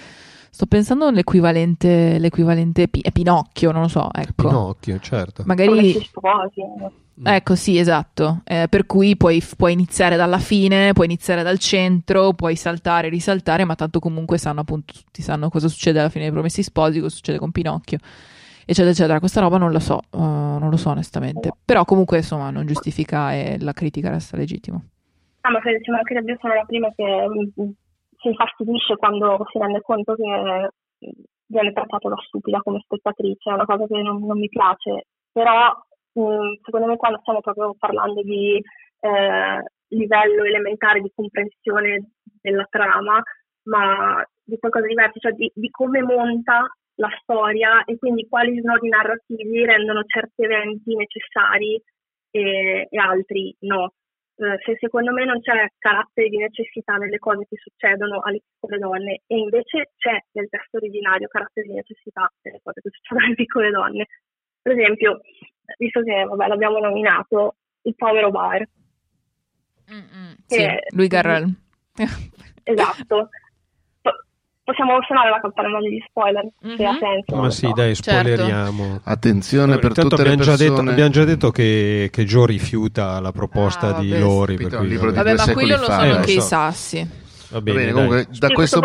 sto pensando all'equivalente, l'equivalente Pi- è Pinocchio, non lo so, ecco. Pinocchio, certo. Magari si sposi. eh. Mm. Ecco, sì, esatto. Eh, per cui puoi, puoi iniziare dalla fine, puoi iniziare dal centro, puoi saltare, risaltare, ma tanto comunque sanno appunto, tutti sanno cosa succede alla fine dei Promessi Sposi, cosa succede con Pinocchio, eccetera, eccetera. Questa roba non lo so, eh, non lo so onestamente. Però comunque, insomma, non giustifica e la critica resta legittima. Ah, ma ci mancherebbe, io sono la prima che mm, mm, si infastidisce quando si rende conto che viene trattato da stupida come spettatrice, è una cosa che non, non mi piace, però mm, secondo me quando stiamo proprio parlando di eh, livello elementare di comprensione della trama, ma di qualcosa di diverso, cioè di, di come monta la storia e quindi quali snodi narrativi rendono certi eventi necessari e, e altri no. Eh, se secondo me non c'è carattere di necessità nelle cose che succedono alle piccole donne e invece c'è nel testo originario carattere di necessità nelle cose che succedono alle piccole donne. Per esempio, visto che vabbè, l'abbiamo nominato, il povero bar. Sì, Che- lui Garrel. Esatto. Po- Possiamo suonare la campanella degli spoiler, se ha Mhm. senso. non Ma sì, so. dai, Certo. spoileriamo. Attenzione per Intanto tutte le abbiamo già, detto, persone. abbiamo già detto che, che Joe rifiuta la proposta Ah, di vabbè, Lori. Per cui, libro di vabbè. Ma quello lo fa. sanno Eh, anche i sassi. Va Va bene, bene, dai. comunque da questo,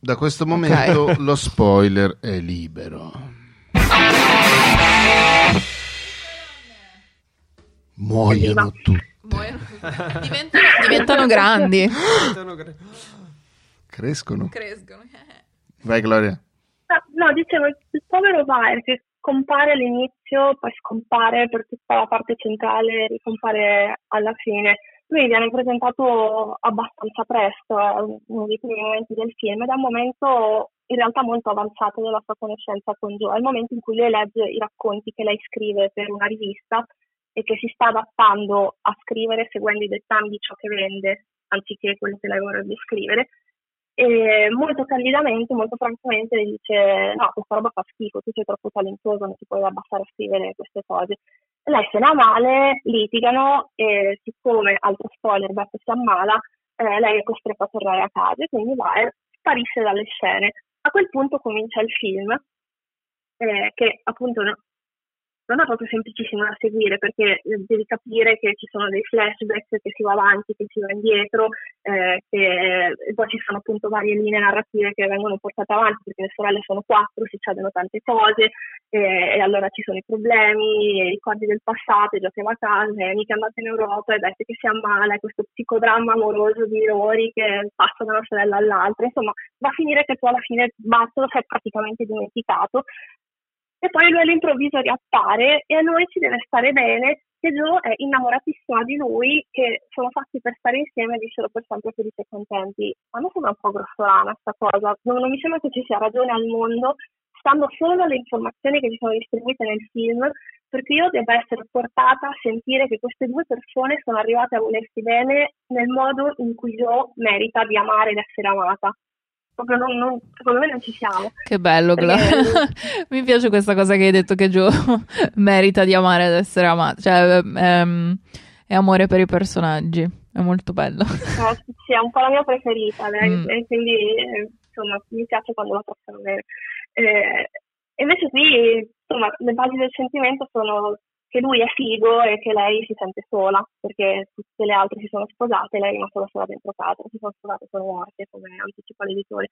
da questo momento lo spoiler è libero. Muoiono tutti. diventano, diventano grandi. Crescono. Crescono. No, Vai Gloria. No, dicevo, il povero Baer che compare all'inizio, poi scompare per tutta la parte centrale, ricompare alla fine. Lui viene presentato abbastanza presto, è uno dei primi momenti del film, ed è un momento in realtà molto avanzato della sua conoscenza con Joe. È il momento in cui lei legge i racconti che lei scrive per una rivista e che si sta adattando a scrivere seguendo i dettami di ciò che vende, anziché quello che lei vorrebbe scrivere e molto candidamente, molto francamente dice no, questa roba fa schifo, tu sei troppo talentuoso, non ti puoi abbassare a scrivere queste cose. lei se ne male, litigano e siccome, altro spoiler, Beppe si ammala, eh, lei è costretta a tornare a casa e quindi va e sparisce dalle scene. A quel punto comincia il film, eh, che appunto non è proprio semplicissimo da seguire perché eh, devi capire che ci sono dei flashback, che si va avanti, che si va indietro, eh, che, e poi ci sono appunto varie linee narrative che vengono portate avanti perché le sorelle sono quattro, succedono tante cose eh, e allora ci sono i problemi, i ricordi del passato, già siamo a casa, è mica andata in Europa e Bette che si ammala, questo psicodramma amoroso di Rory che passa da una sorella all'altra, insomma va a finire che tu alla fine Bart lo sei praticamente dimenticato e poi lui all'improvviso riappare e a noi ci deve stare bene che Joe è innamoratissima di lui, che sono fatti per stare insieme e vissero per sempre felici e contenti. A me sembra un po' grossolana questa cosa, non, non mi sembra che ci sia ragione al mondo, stando solo alle informazioni che ci sono distribuite nel film, perché io devo essere portata a sentire che queste due persone sono arrivate a volersi bene nel modo in cui Joe merita di amare ed essere amata proprio non, non, secondo me non ci siamo. Che bello, Gla. Mi piace questa cosa che hai detto che Joe merita di amare ed essere amato, cioè ehm, è amore per i personaggi, è molto bello. No, sì, è un po' la mia preferita, mm. e quindi insomma mi piace quando la possono avere. Eh, invece qui, insomma, le basi del sentimento sono che lui è figo e che lei si sente sola, perché tutte le altre si sono sposate, lei è rimasta da sola dentro casa, si sono sposate, sono morte, come anticipa l'editore.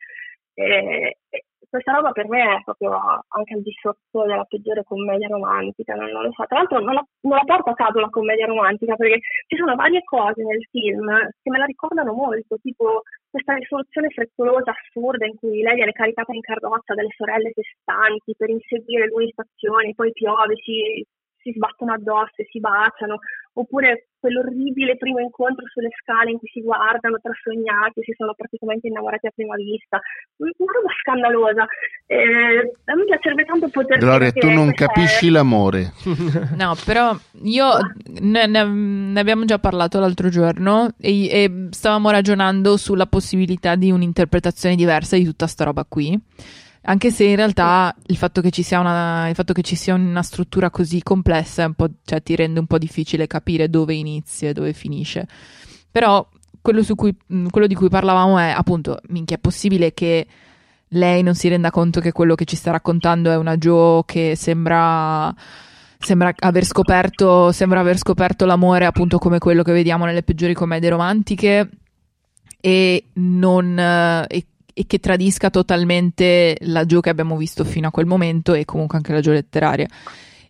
E, e questa roba per me è proprio anche al di sotto della peggiore commedia romantica, non, non lo so. Tra l'altro non la, non la porto a caso la commedia romantica, perché ci sono varie cose nel film che me la ricordano molto, tipo questa risoluzione frettolosa, assurda, in cui lei viene caricata in carrozza dalle sorelle festanti per inseguire lui in stazione, poi piove, si si sbattono addosso e si baciano, oppure quell'orribile primo incontro sulle scale in cui si guardano trasognati, si sono praticamente innamorati a prima vista, una roba scandalosa. Eh, a me piacerebbe tanto poter Gloria, tu non capisci è... l'amore. no, però io ne, ne, ne, abbiamo già parlato l'altro giorno e, e stavamo ragionando sulla possibilità di un'interpretazione diversa di tutta sta roba qui. Anche se in realtà il fatto che ci sia una, ci sia una struttura così complessa cioè, ti rende un po' difficile capire dove inizia e dove finisce. Però quello, cui, quello di cui parlavamo è appunto, minchia, è possibile che lei non si renda conto che quello che ci sta raccontando è una Joe che sembra sembra aver scoperto, sembra aver scoperto l'amore appunto come quello che vediamo nelle peggiori commedie romantiche e, non, e e che tradisca totalmente la Joe che abbiamo visto fino a quel momento e comunque anche la Joe letteraria.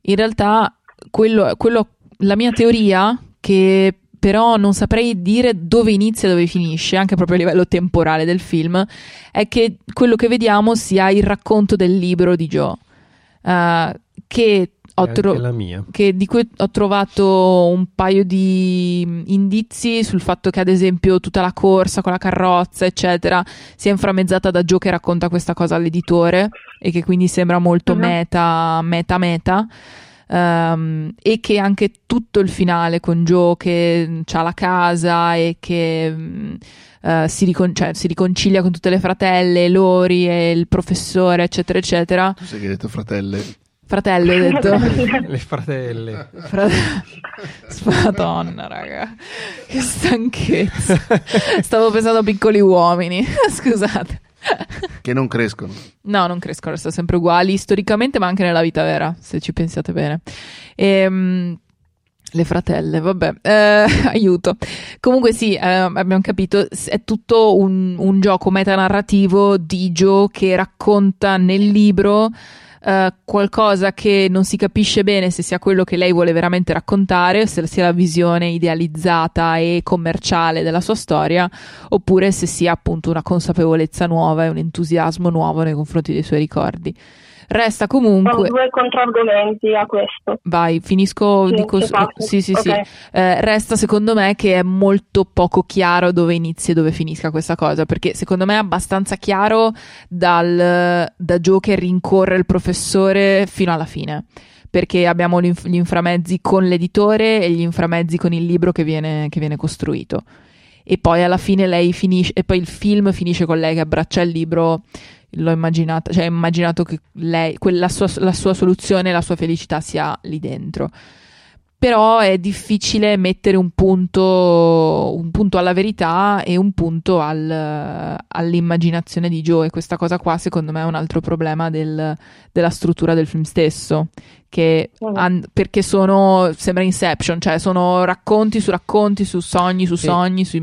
In realtà, quello, quello, la mia teoria, che però non saprei dire dove inizia e dove finisce, anche proprio a livello temporale del film, è che quello che vediamo sia il racconto del libro di Joe, uh, che tro- che, di cui ho trovato un paio di indizi sul fatto che ad esempio tutta la corsa con la carrozza eccetera sia inframmezzata da Joe che racconta questa cosa all'editore e che quindi sembra molto uh-huh. meta meta meta um, e che anche tutto il finale con Joe che ha la casa e che Uh, si, ricon- cioè, si, riconcilia con tutte le fratelle, Lori e il professore, eccetera, eccetera. Tu sai che hai detto fratelle? Fratelli, ho detto. Le fratelle. Frate... Madonna, raga. Che stanchezza. Stavo pensando a piccoli uomini. Scusate. Che non crescono. No, non crescono, restano sempre uguali storicamente, ma anche nella vita vera, se ci pensiate bene. Ehm, le fratelle, vabbè, eh, aiuto. Comunque sì, eh, abbiamo capito, è tutto un, un gioco metanarrativo di Joe che racconta nel libro uh, qualcosa che non si capisce bene se sia quello che lei vuole veramente raccontare, se sia la visione idealizzata e commerciale della sua storia, oppure se sia appunto una consapevolezza nuova e un entusiasmo nuovo nei confronti dei suoi ricordi. Resta comunque. Sono due controargomenti a questo. Vai, finisco. Sì, dico, sì, sì, okay. sì. Eh, resta secondo me che è molto poco chiaro dove inizi e dove finisca questa cosa. Perché secondo me è abbastanza chiaro dal, da Joe che rincorre il professore fino alla fine perché abbiamo gli inframezzi con l'editore e gli inframezzi con il libro che viene, che viene, costruito. E poi alla fine lei finisce, e poi il film finisce con lei che abbraccia il libro l'ho immaginata, cioè ho immaginato che lei, quella sua, la sua soluzione, la sua felicità sia lì dentro. però è difficile mettere un punto, un punto alla verità e un punto al, all'immaginazione di Joe e questa cosa qua secondo me è un altro problema del, della struttura del film stesso che an- perché sono sembra Inception, cioè sono racconti su racconti, su sogni su sogni, su,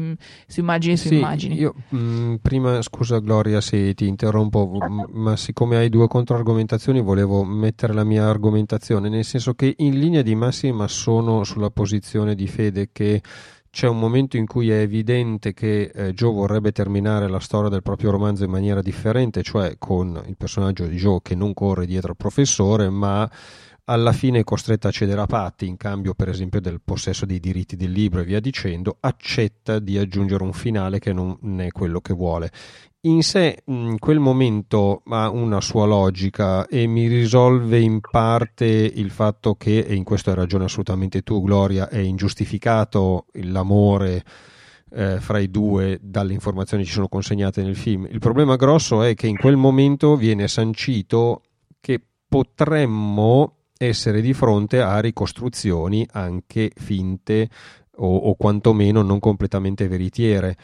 su, immagini su sì, immagini. Io mh, mm, prima scusa Gloria se ti interrompo, ma siccome hai due controargomentazioni volevo mettere la mia argomentazione, nel senso che in linea di massima sono sulla posizione di Fede che c'è un momento in cui è evidente che eh, Joe vorrebbe terminare la storia del proprio romanzo in maniera differente, cioè con il personaggio di Joe che non corre dietro al professore, ma alla fine è costretta a cedere a patti in cambio per esempio del possesso dei diritti del libro e via dicendo, accetta di aggiungere un finale che non è quello che vuole. In sé in quel momento ha una sua logica e mi risolve in parte il fatto che, e in questo hai ragione assolutamente tu Gloria, è ingiustificato l'amore eh, fra i due dalle informazioni che ci sono consegnate nel film. Il problema grosso è che in quel momento viene sancito che potremmo essere di fronte a ricostruzioni anche finte o, o quantomeno non completamente veritiere.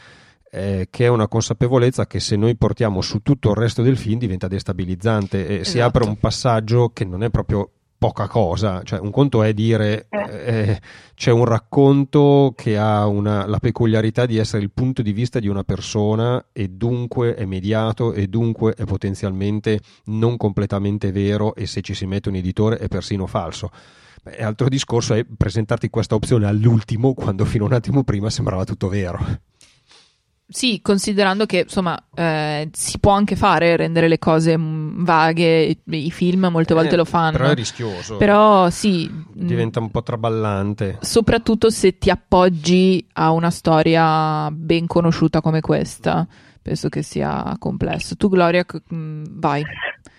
Eh, che è una consapevolezza che se noi portiamo su tutto il resto del film diventa destabilizzante e esatto. si apre un passaggio che non è proprio poca cosa, cioè un conto è dire eh. eh, c'è un racconto che ha una, la peculiarità di essere il punto di vista di una persona e dunque è mediato e dunque è potenzialmente non completamente vero e se ci si mette un editore è persino falso. Beh, altro discorso è presentarti questa opzione all'ultimo quando fino a un attimo prima sembrava tutto vero. Sì, considerando che insomma eh, si può anche fare rendere le cose mm, vaghe, i film molte volte eh, lo fanno. Però è rischioso. Però sì. Mm, Diventa un po' traballante. Soprattutto se ti appoggi a una storia ben conosciuta come questa. Penso che sia complesso. Tu Gloria, mm, vai.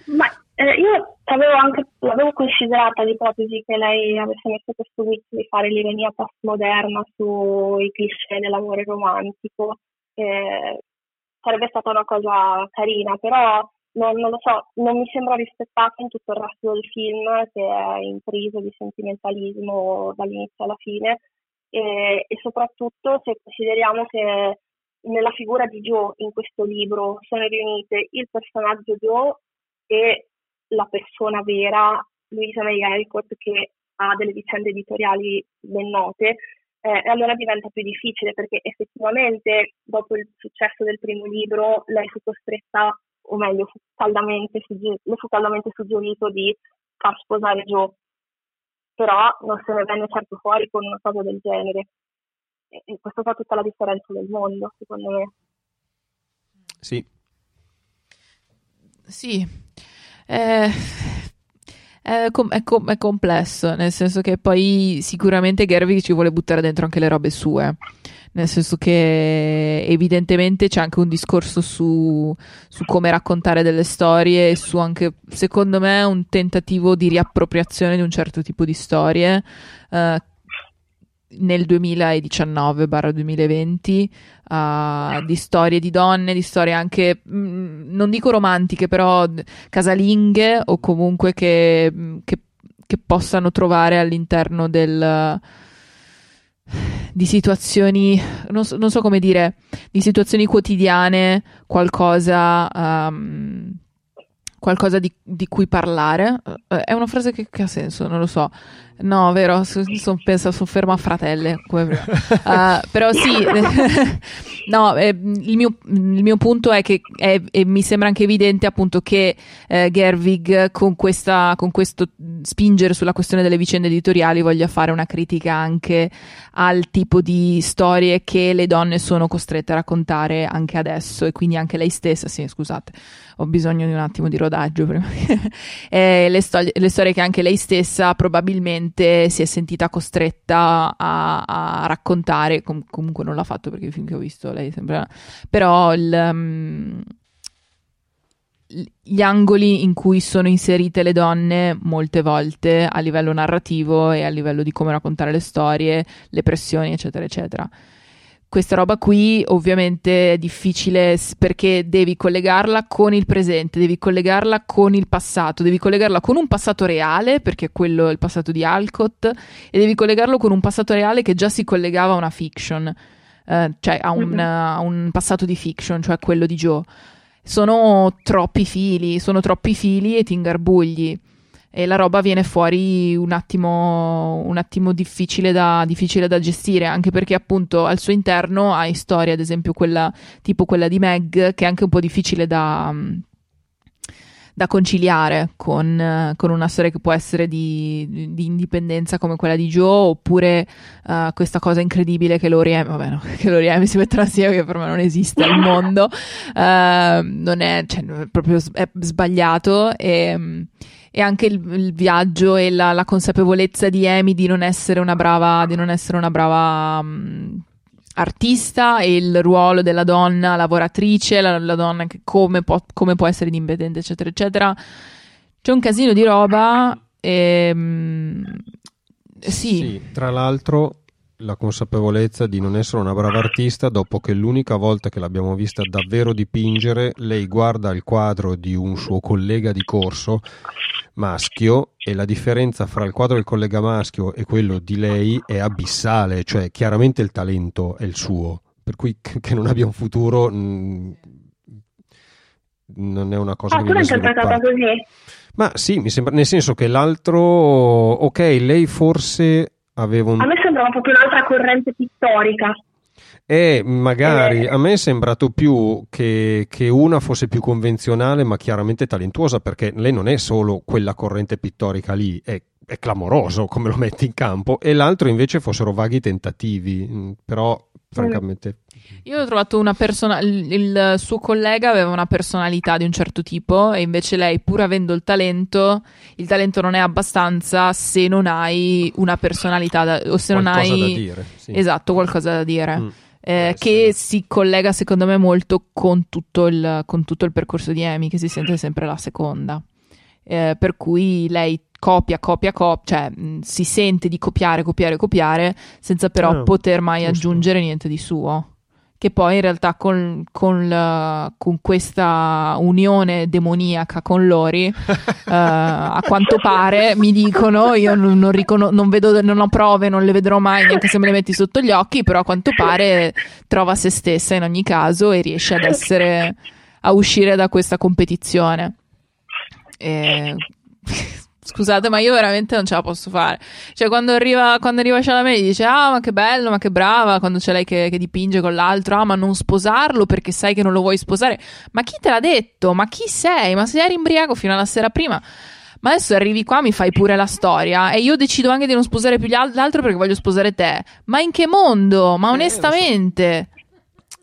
Ma eh, io avevo anche l'avevo considerata l'ipotesi che lei avesse messo questo guizzo di fare l'ironia postmoderna sui cliché dell'amore romantico eh, sarebbe stata una cosa carina, però non, non, lo so, non mi sembra rispettato in tutto il resto del film che è intriso di sentimentalismo dall'inizio alla fine. E, e soprattutto se consideriamo che nella figura di Joe in questo libro sono riunite il personaggio Joe e la persona vera, Luisa May Harcourt, che ha delle vicende editoriali ben note, eh, e allora diventa più difficile perché effettivamente dopo il successo del primo libro lei fu costretta, o meglio, fu caldamente, le fu caldamente suggerito di far sposare Joe, però non se ne venne certo fuori con una cosa del genere. E, e questo fa tutta la differenza del mondo, secondo me. Sì. Sì. Eh, è, com- è, com- è, complesso, nel senso che poi sicuramente Gerwig ci vuole buttare dentro anche le robe sue. Nel senso che evidentemente c'è anche un discorso su, su come raccontare delle storie e su anche, secondo me, un tentativo di riappropriazione di un certo tipo di storie uh, nel 2019-2020 uh, di storie di donne, di storie anche, mh, mm, non dico romantiche, però casalinghe o comunque che, mm, che, che possano trovare all'interno del di situazioni, non so, non so, come dire, di situazioni quotidiane, qualcosa, um, qualcosa di, di, cui parlare. Uh, è una frase che, che, ha senso, non lo so. No, vero, sono pensa su ferma a fratelle. uh, però sì, no, eh, il, mio, il, mio, punto è che è, mi sembra anche evidente appunto che eh, Gerwig con, questa, con questo spingere sulla questione delle vicende editoriali voglia fare una critica anche al tipo di storie che le donne sono costrette a raccontare anche adesso e quindi anche lei stessa, sì, scusate, ho bisogno di un attimo di rodaggio prima. eh, le, sto- le storie che anche lei stessa probabilmente probabilmente si è sentita costretta a, a raccontare, com- comunque non l'ha fatto perché i film che ho visto lei sembra, però il, um, gli angoli in cui sono inserite le donne molte volte a livello narrativo e a livello di come raccontare le storie, le pressioni, eccetera, eccetera. Questa roba qui ovviamente è difficile perché devi collegarla con il presente, devi collegarla con il passato, devi collegarla con un passato reale, perché quello è il passato di Alcott, e devi collegarlo con un passato reale che già si collegava a una fiction, eh, cioè a un, a un passato di fiction, cioè quello di Joe. Sono troppi fili, sono troppi fili e ti ingarbugli e la roba viene fuori un attimo, un attimo difficile, da, difficile, da, gestire, anche perché appunto al suo interno hai storie, ad esempio quella tipo quella di Meg, che è anche un po' difficile da, da conciliare con, con, una storia che può essere di, di, indipendenza come quella di Joe, oppure uh, questa cosa incredibile che Lori Amy, vabbè no, che Lori Amy si metterà assieme che per me non esiste al mondo, uh, non è, cioè, proprio è sbagliato e e anche il, il viaggio e la, la, consapevolezza di Amy di non essere una brava, di non essere una brava um, artista e il ruolo della donna lavoratrice, la, la donna che come può, come può, essere indipendente, eccetera, eccetera. C'è un casino di roba. E, um, sì. sì, tra l'altro la consapevolezza di non essere una brava artista dopo che l'unica volta che l'abbiamo vista davvero dipingere lei guarda il quadro di un suo collega di corso maschio e la differenza fra il quadro del collega maschio e quello di lei è abissale, cioè chiaramente il talento è il suo, per cui che non abbia un futuro mh, non è una cosa ah, che tu l'hai interpretata così? Ma sì, mi sembra, nel senso che l'altro, ok, lei forse aveva un... A me sembrava proprio un'altra corrente pittorica. E magari eh. a me è sembrato più che, che, una fosse più convenzionale, ma chiaramente talentuosa, perché lei non è solo quella corrente pittorica lì, è, è clamoroso come lo metti in campo, e l'altro invece fossero vaghi tentativi, mm, però francamente. Io ho trovato una persona, il, il, suo collega aveva una personalità di un certo tipo e invece lei, pur avendo il talento, il talento non è abbastanza se non hai una personalità da, o se qualcosa non hai... Da dire, sì. Esatto, qualcosa da dire. Mm eh, che si collega secondo me molto con tutto, il, con tutto il percorso di Amy, che si sente sempre la seconda. Eh, per cui lei copia, copia, copia, cioè mh, si sente di copiare, copiare, copiare, senza però oh, poter mai giusto. aggiungere niente di suo che poi in realtà con, con, la, con questa unione demoniaca con Lori, uh, a quanto pare mi dicono, io non, non, riconos- non, vedo, non ho prove, non le vedrò mai neanche se me le metti sotto gli occhi, però a quanto pare trova se stessa in ogni caso e riesce ad essere, a uscire da questa competizione. E Scusate, ma io veramente non ce la posso fare. Cioè, quando arriva, quando arriva Chalamet gli dice: Ah, ma che bello, ma che brava. Quando c'è lei che, che, dipinge con l'altro, ah, ma non sposarlo perché sai che non lo vuoi sposare. Ma chi te l'ha detto? Ma chi sei? Ma se eri imbriaco fino alla sera prima. Ma adesso arrivi qua, mi fai pure la storia e io decido anche di non sposare più l'altro perché voglio sposare te. Ma in che mondo? Ma onestamente.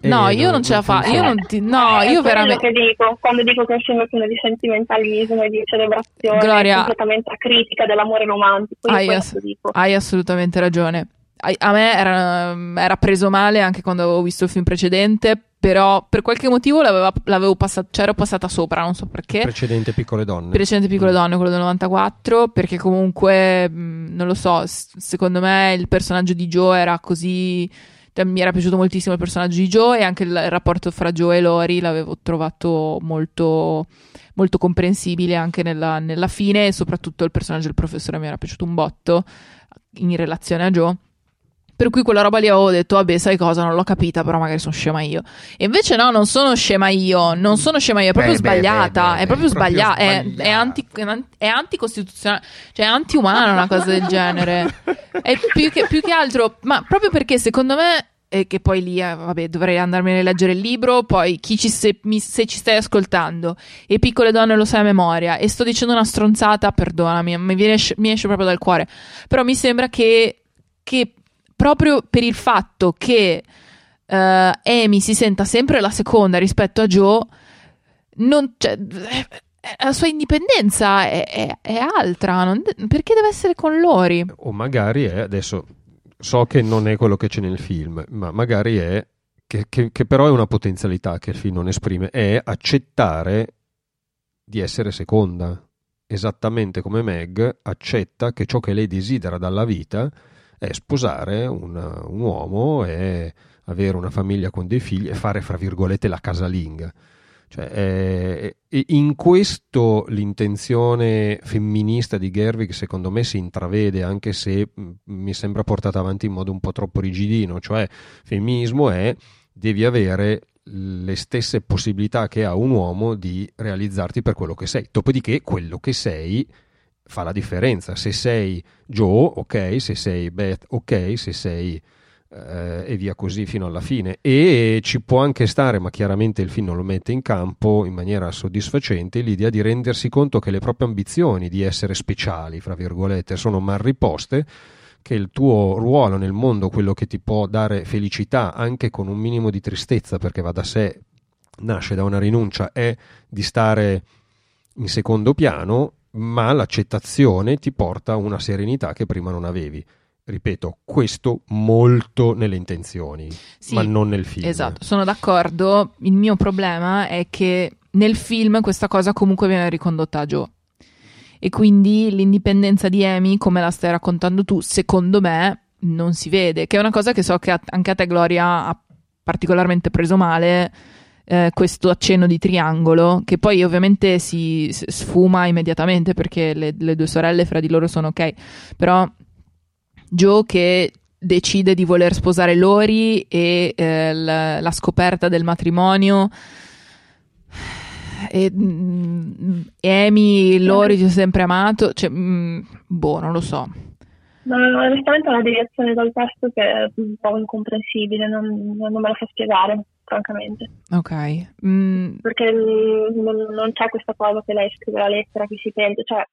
No, io non ce la faccio. Io non ti... No, eh, io veramente. che dico quando dico che è sempre pieno di sentimentalismo e di celebrazione, Gloria... completamente a critica dell'amore romantico. Hai, ass- hai, assolutamente ragione. A me era, era, preso male anche quando avevo visto il film precedente, però per qualche motivo l'avevo passato, cioè ero passata sopra, non so perché. Precedente Piccole Donne. Precedente Piccole mm. Donne, quello del 94, perché comunque, non lo so, secondo me il personaggio di Joe era così mi era piaciuto moltissimo il personaggio di Joe e anche il, il rapporto fra Joe e Lori l'avevo trovato molto, molto comprensibile anche nella, nella, fine e soprattutto il personaggio del professore mi era piaciuto un botto in relazione a Joe. Per cui quella roba lì avevo detto, vabbè, sai cosa, non l'ho capita, però magari sono scema io. E invece no, non sono scema io, non sono scema io, è proprio beh, sbagliata, beh, beh, è proprio sbagliata, è, è, anti, è anticostituzionale, cioè è antiumana una cosa del genere. È più che, più che altro, ma proprio perché secondo me e che poi lì, eh, vabbè, dovrei andarmi a leggere il libro, poi chi ci se, mi, se, ci stai ascoltando e piccole donne lo sai a memoria e sto dicendo una stronzata, perdonami, mi, viene, mi esce proprio dal cuore, però mi sembra che, che proprio per il fatto che uh, Amy si senta sempre la seconda rispetto a Joe, non, cioè, la sua indipendenza è, è, è altra, non, perché deve essere con Lori? O magari è, adesso so che non è quello che c'è nel film, ma magari è, che, che, che però è una potenzialità che il film non esprime, è accettare di essere seconda, esattamente come Meg accetta che ciò che lei desidera dalla vita è sposare un, un uomo e avere una famiglia con dei figli e fare, fra virgolette, la casalinga. Cioè, eh, in questo l'intenzione femminista di Gerwig secondo me si intravede anche se mh, mi sembra portata avanti in modo un po' troppo rigidino, cioè femminismo è devi avere le stesse possibilità che ha un uomo di realizzarti per quello che sei. Dopodiché quello che sei fa la differenza. Se sei Joe, ok, se sei Beth, ok, se sei eh, e via così fino alla fine. E ci può anche stare, ma chiaramente il film non lo mette in campo in maniera soddisfacente, l'idea di rendersi conto che le proprie ambizioni di essere speciali, fra virgolette, sono mal riposte che il tuo ruolo nel mondo, quello che ti può dare felicità anche con un minimo di tristezza, perché va da sé, nasce da una rinuncia, è di stare in secondo piano, ma l'accettazione ti porta a una serenità che prima non avevi. Ripeto, questo molto nelle intenzioni, sì, ma non nel film. Esatto, sono d'accordo. Il mio problema è che nel film questa cosa comunque viene ricondotta a Joe e quindi l'indipendenza di Amy, come la stai raccontando tu, secondo me non si vede, che è una cosa che so che anche a te Gloria ha particolarmente preso male. Eh, questo accenno di triangolo che poi ovviamente si sfuma immediatamente perché le, le due sorelle fra di loro sono ok però Joe che decide di voler sposare Lori e eh, la, la, scoperta del matrimonio e, mm, Amy, Lori ti ho sempre amato, cioè, mh, mm, boh, non lo so. No, onestamente è una deviazione dal testo che è un po' incomprensibile, non, non me la fa spiegare, francamente. Ok. Mm. Perché non, non, c'è questa cosa che lei scrive la lettera, che si pensa, cioè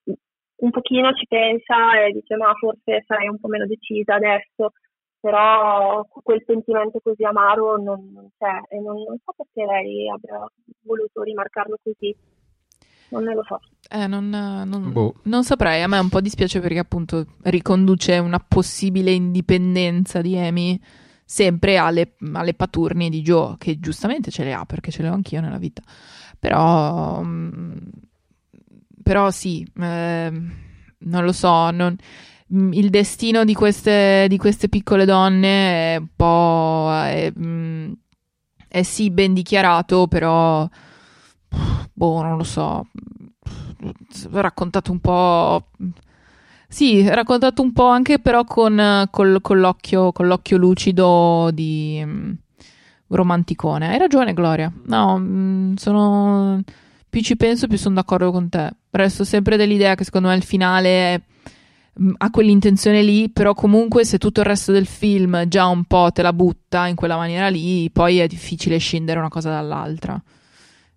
un pochino ci pensa e dice ma forse sarei un po' meno decisa adesso, però quel sentimento così amaro non, non c'è e non, non, so perché lei abbia voluto rimarcarlo così. Non ne lo so. Eh, non, non, boh. non, saprei, a me un po' dispiace perché appunto riconduce una possibile indipendenza di Amy sempre alle, alle paturnie di Joe, che giustamente ce le ha perché ce le ho anch'io nella vita. Però, mm, però sì, eh, non lo so, non, Mm, il destino di queste, di queste, piccole donne è un po'. È, mm, è, sì ben dichiarato, però. Boh, non lo so. Raccontato un po'. Sì, raccontato un po' anche però con, col, con, l'occhio, con l'occhio, lucido di um, romanticone. Hai ragione, Gloria. No, sono. Più ci penso, più sono d'accordo con te. Resto sempre dell'idea che secondo me il finale è Mm, ha quell'intenzione lì, però comunque se tutto il resto del film già un po' te la butta in quella maniera lì, poi è difficile scendere una cosa dall'altra.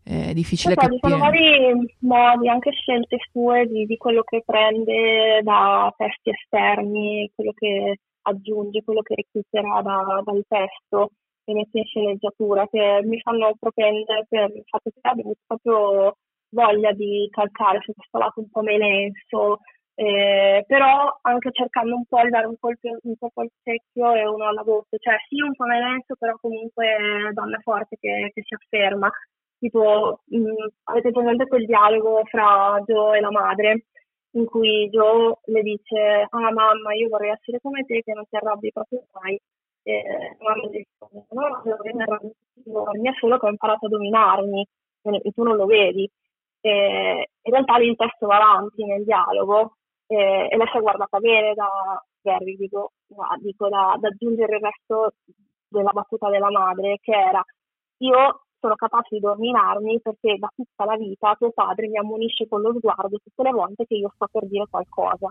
È difficile capire. Sono vari modi, anche scelte sue di, di, quello che prende da testi esterni, quello che aggiunge, quello che recupera da, dal testo e mette in sceneggiatura, che mi fanno propendere per il fatto che abbiamo proprio voglia di calcare su questo lato un po' melenso, eh, però anche cercando un po' di dare un colpo, un colpo al secchio e uno alla voce, cioè sì un po' melenso però comunque donna forte che, che si afferma, tipo mh, mm, avete presente quel dialogo fra Joe e la madre in cui Joe le dice ah mamma io vorrei essere come te che non ti arrabbi proprio mai. E mamma dice no, no, mi arrabbio tutti è solo che ho imparato a dominarmi e tu non lo vedi. E in realtà lì il testo va avanti nel dialogo eh, e lei si è guardata bene da Gary, dico, dico da, da aggiungere il resto della battuta della madre, che era io sono capace di dominarmi perché da tutta la vita tuo padre mi ammonisce con lo sguardo tutte le volte che io sto per dire qualcosa.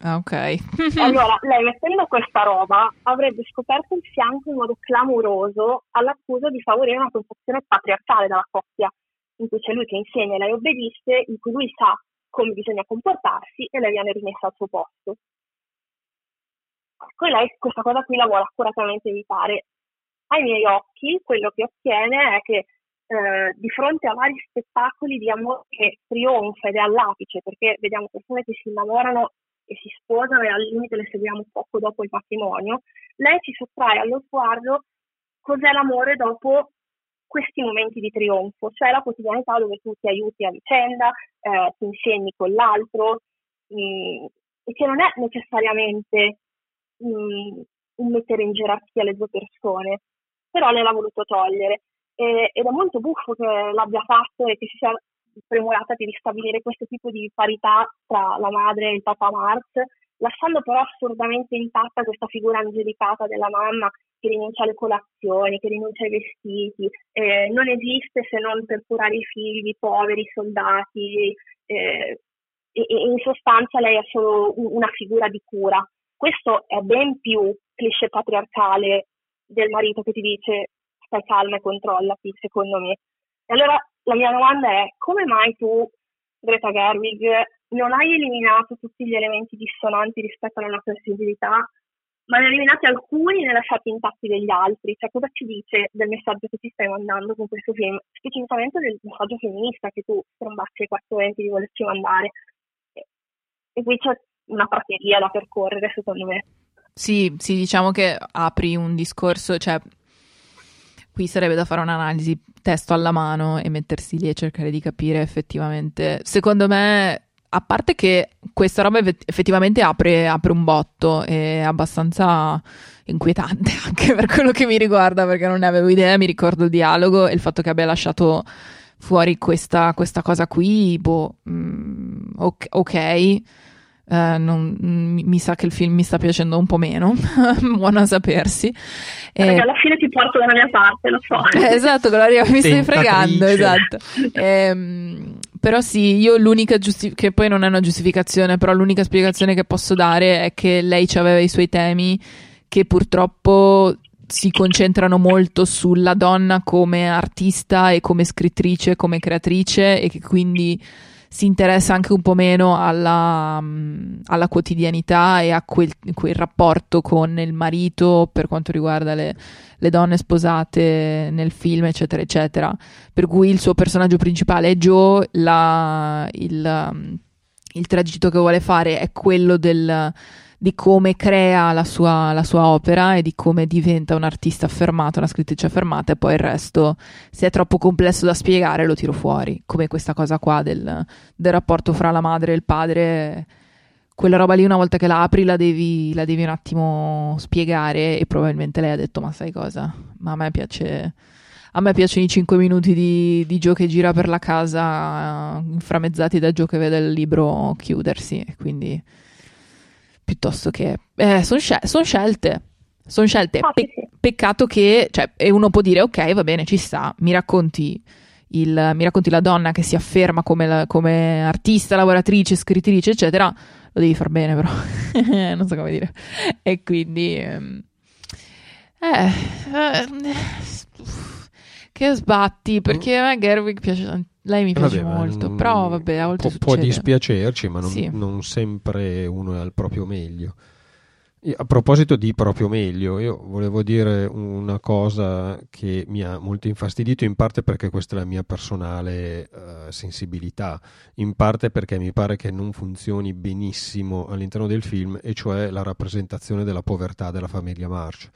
Ah, ok. allora, lei mettendo questa roba avrebbe scoperto il fianco in modo clamoroso all'accusa di favorire una concezione patriarcale dalla coppia, in cui c'è lui che insegna e lei obbedisce, in cui lui sa come bisogna comportarsi e lei viene rimessa al suo posto. Ecco, lei questa cosa qui la vuole accuratamente evitare. Ai miei occhi quello che ottiene è che eh, di fronte a vari spettacoli di amore che trionfa ed è all'apice, perché vediamo persone che si innamorano e si sposano e al limite le seguiamo poco dopo il matrimonio, lei ci sottrae allo sguardo cos'è l'amore dopo questi momenti di trionfo, cioè la quotidianità dove tu ti aiuti a vicenda, eh, ti insegni con l'altro, mh, mm, e che non è necessariamente un, un mettere in gerarchia le due persone, però lei l'ha voluto togliere e, ed è molto buffo che l'abbia fatto e che si sia premurata di ristabilire questo tipo di parità tra la madre e il papà Marx, lasciando però assurdamente intatta questa figura angelicata della mamma che rinuncia alle colazioni, che rinuncia ai vestiti, eh, non esiste se non per curare i figli, poveri, soldati, eh, e, e in sostanza lei è solo una figura di cura. Questo è ben più cliché patriarcale del marito che ti dice stai calma e controllati, secondo me. E allora la mia domanda è come mai tu, Greta Gerwig, non hai eliminato tutti gli elementi dissonanti rispetto alla nostra sensibilità, ma ne hai eliminati alcuni e ne hai lasciati intatti degli altri? Cioè cosa ci dice del messaggio che ti stai mandando con questo film, specificamente del messaggio femminista che tu strombacci ai quattro venti di volerci mandare? E qui c'è una prateria da percorrere, secondo me. Sì, sì, diciamo che apri un discorso, cioè qui sarebbe da fare un'analisi testo alla mano e mettersi lì e cercare di capire effettivamente. Secondo me, a parte che questa roba effettivamente apre, apre un botto, è abbastanza inquietante anche per quello che mi riguarda, perché non ne avevo idea, mi ricordo il dialogo e il fatto che abbia lasciato fuori questa, questa cosa qui, boh, mm, ok. okay Uh, non, mi sa che il film mi sta piacendo un po' meno, buono a sapersi. Perché e... alla fine ti porto dalla mia parte, lo so. esatto, Gloria, mi stai fregando, esatto. Ehm, però sì, io l'unica giustificazione, che poi non è una giustificazione, però l'unica spiegazione che posso dare è che lei aveva i suoi temi che purtroppo si concentrano molto sulla donna come artista e come scrittrice, come creatrice e che quindi si interessa anche un po' meno alla, mm, alla quotidianità e a quel, quel, rapporto con il marito per quanto riguarda le, le, donne sposate nel film, eccetera, eccetera. Per cui il suo personaggio principale è Joe, la, il, mm, il tragitto che vuole fare è quello del di come crea la sua, la sua, opera e di come diventa un artista affermato, una scrittrice affermata e poi il resto, se è troppo complesso da spiegare, lo tiro fuori, come questa cosa qua del, del rapporto fra la madre e il padre. Quella roba lì una volta che la apri la devi, la devi un attimo spiegare e probabilmente lei ha detto ma sai cosa, ma a me piace... A me piacciono i 5 minuti di, di Joe che gira per la casa, inframezzati da Joe che vede il libro chiudersi. Quindi piuttosto che... Eh, sono scel- son scelte. Sono scelte. Ah, Pe- peccato che... Cioè, e uno può dire, ok, va bene, ci sta, mi racconti... Il, mi racconti la donna che si afferma come, la, come artista, lavoratrice, scrittrice, eccetera, lo devi far bene, però non so come dire. E quindi, ehm, eh, eh, che sbatti perché a me Gerwig piace tantissimo lei mi piace vabbè, molto, non, però vabbè, a volte può, può dispiacerci, ma non, sì. non, sempre uno è al proprio meglio. A proposito di proprio meglio, io volevo dire una cosa che mi ha molto infastidito, in parte perché questa è la mia personale uh, sensibilità, in parte perché mi pare che non funzioni benissimo all'interno del film, e cioè la rappresentazione della povertà della famiglia March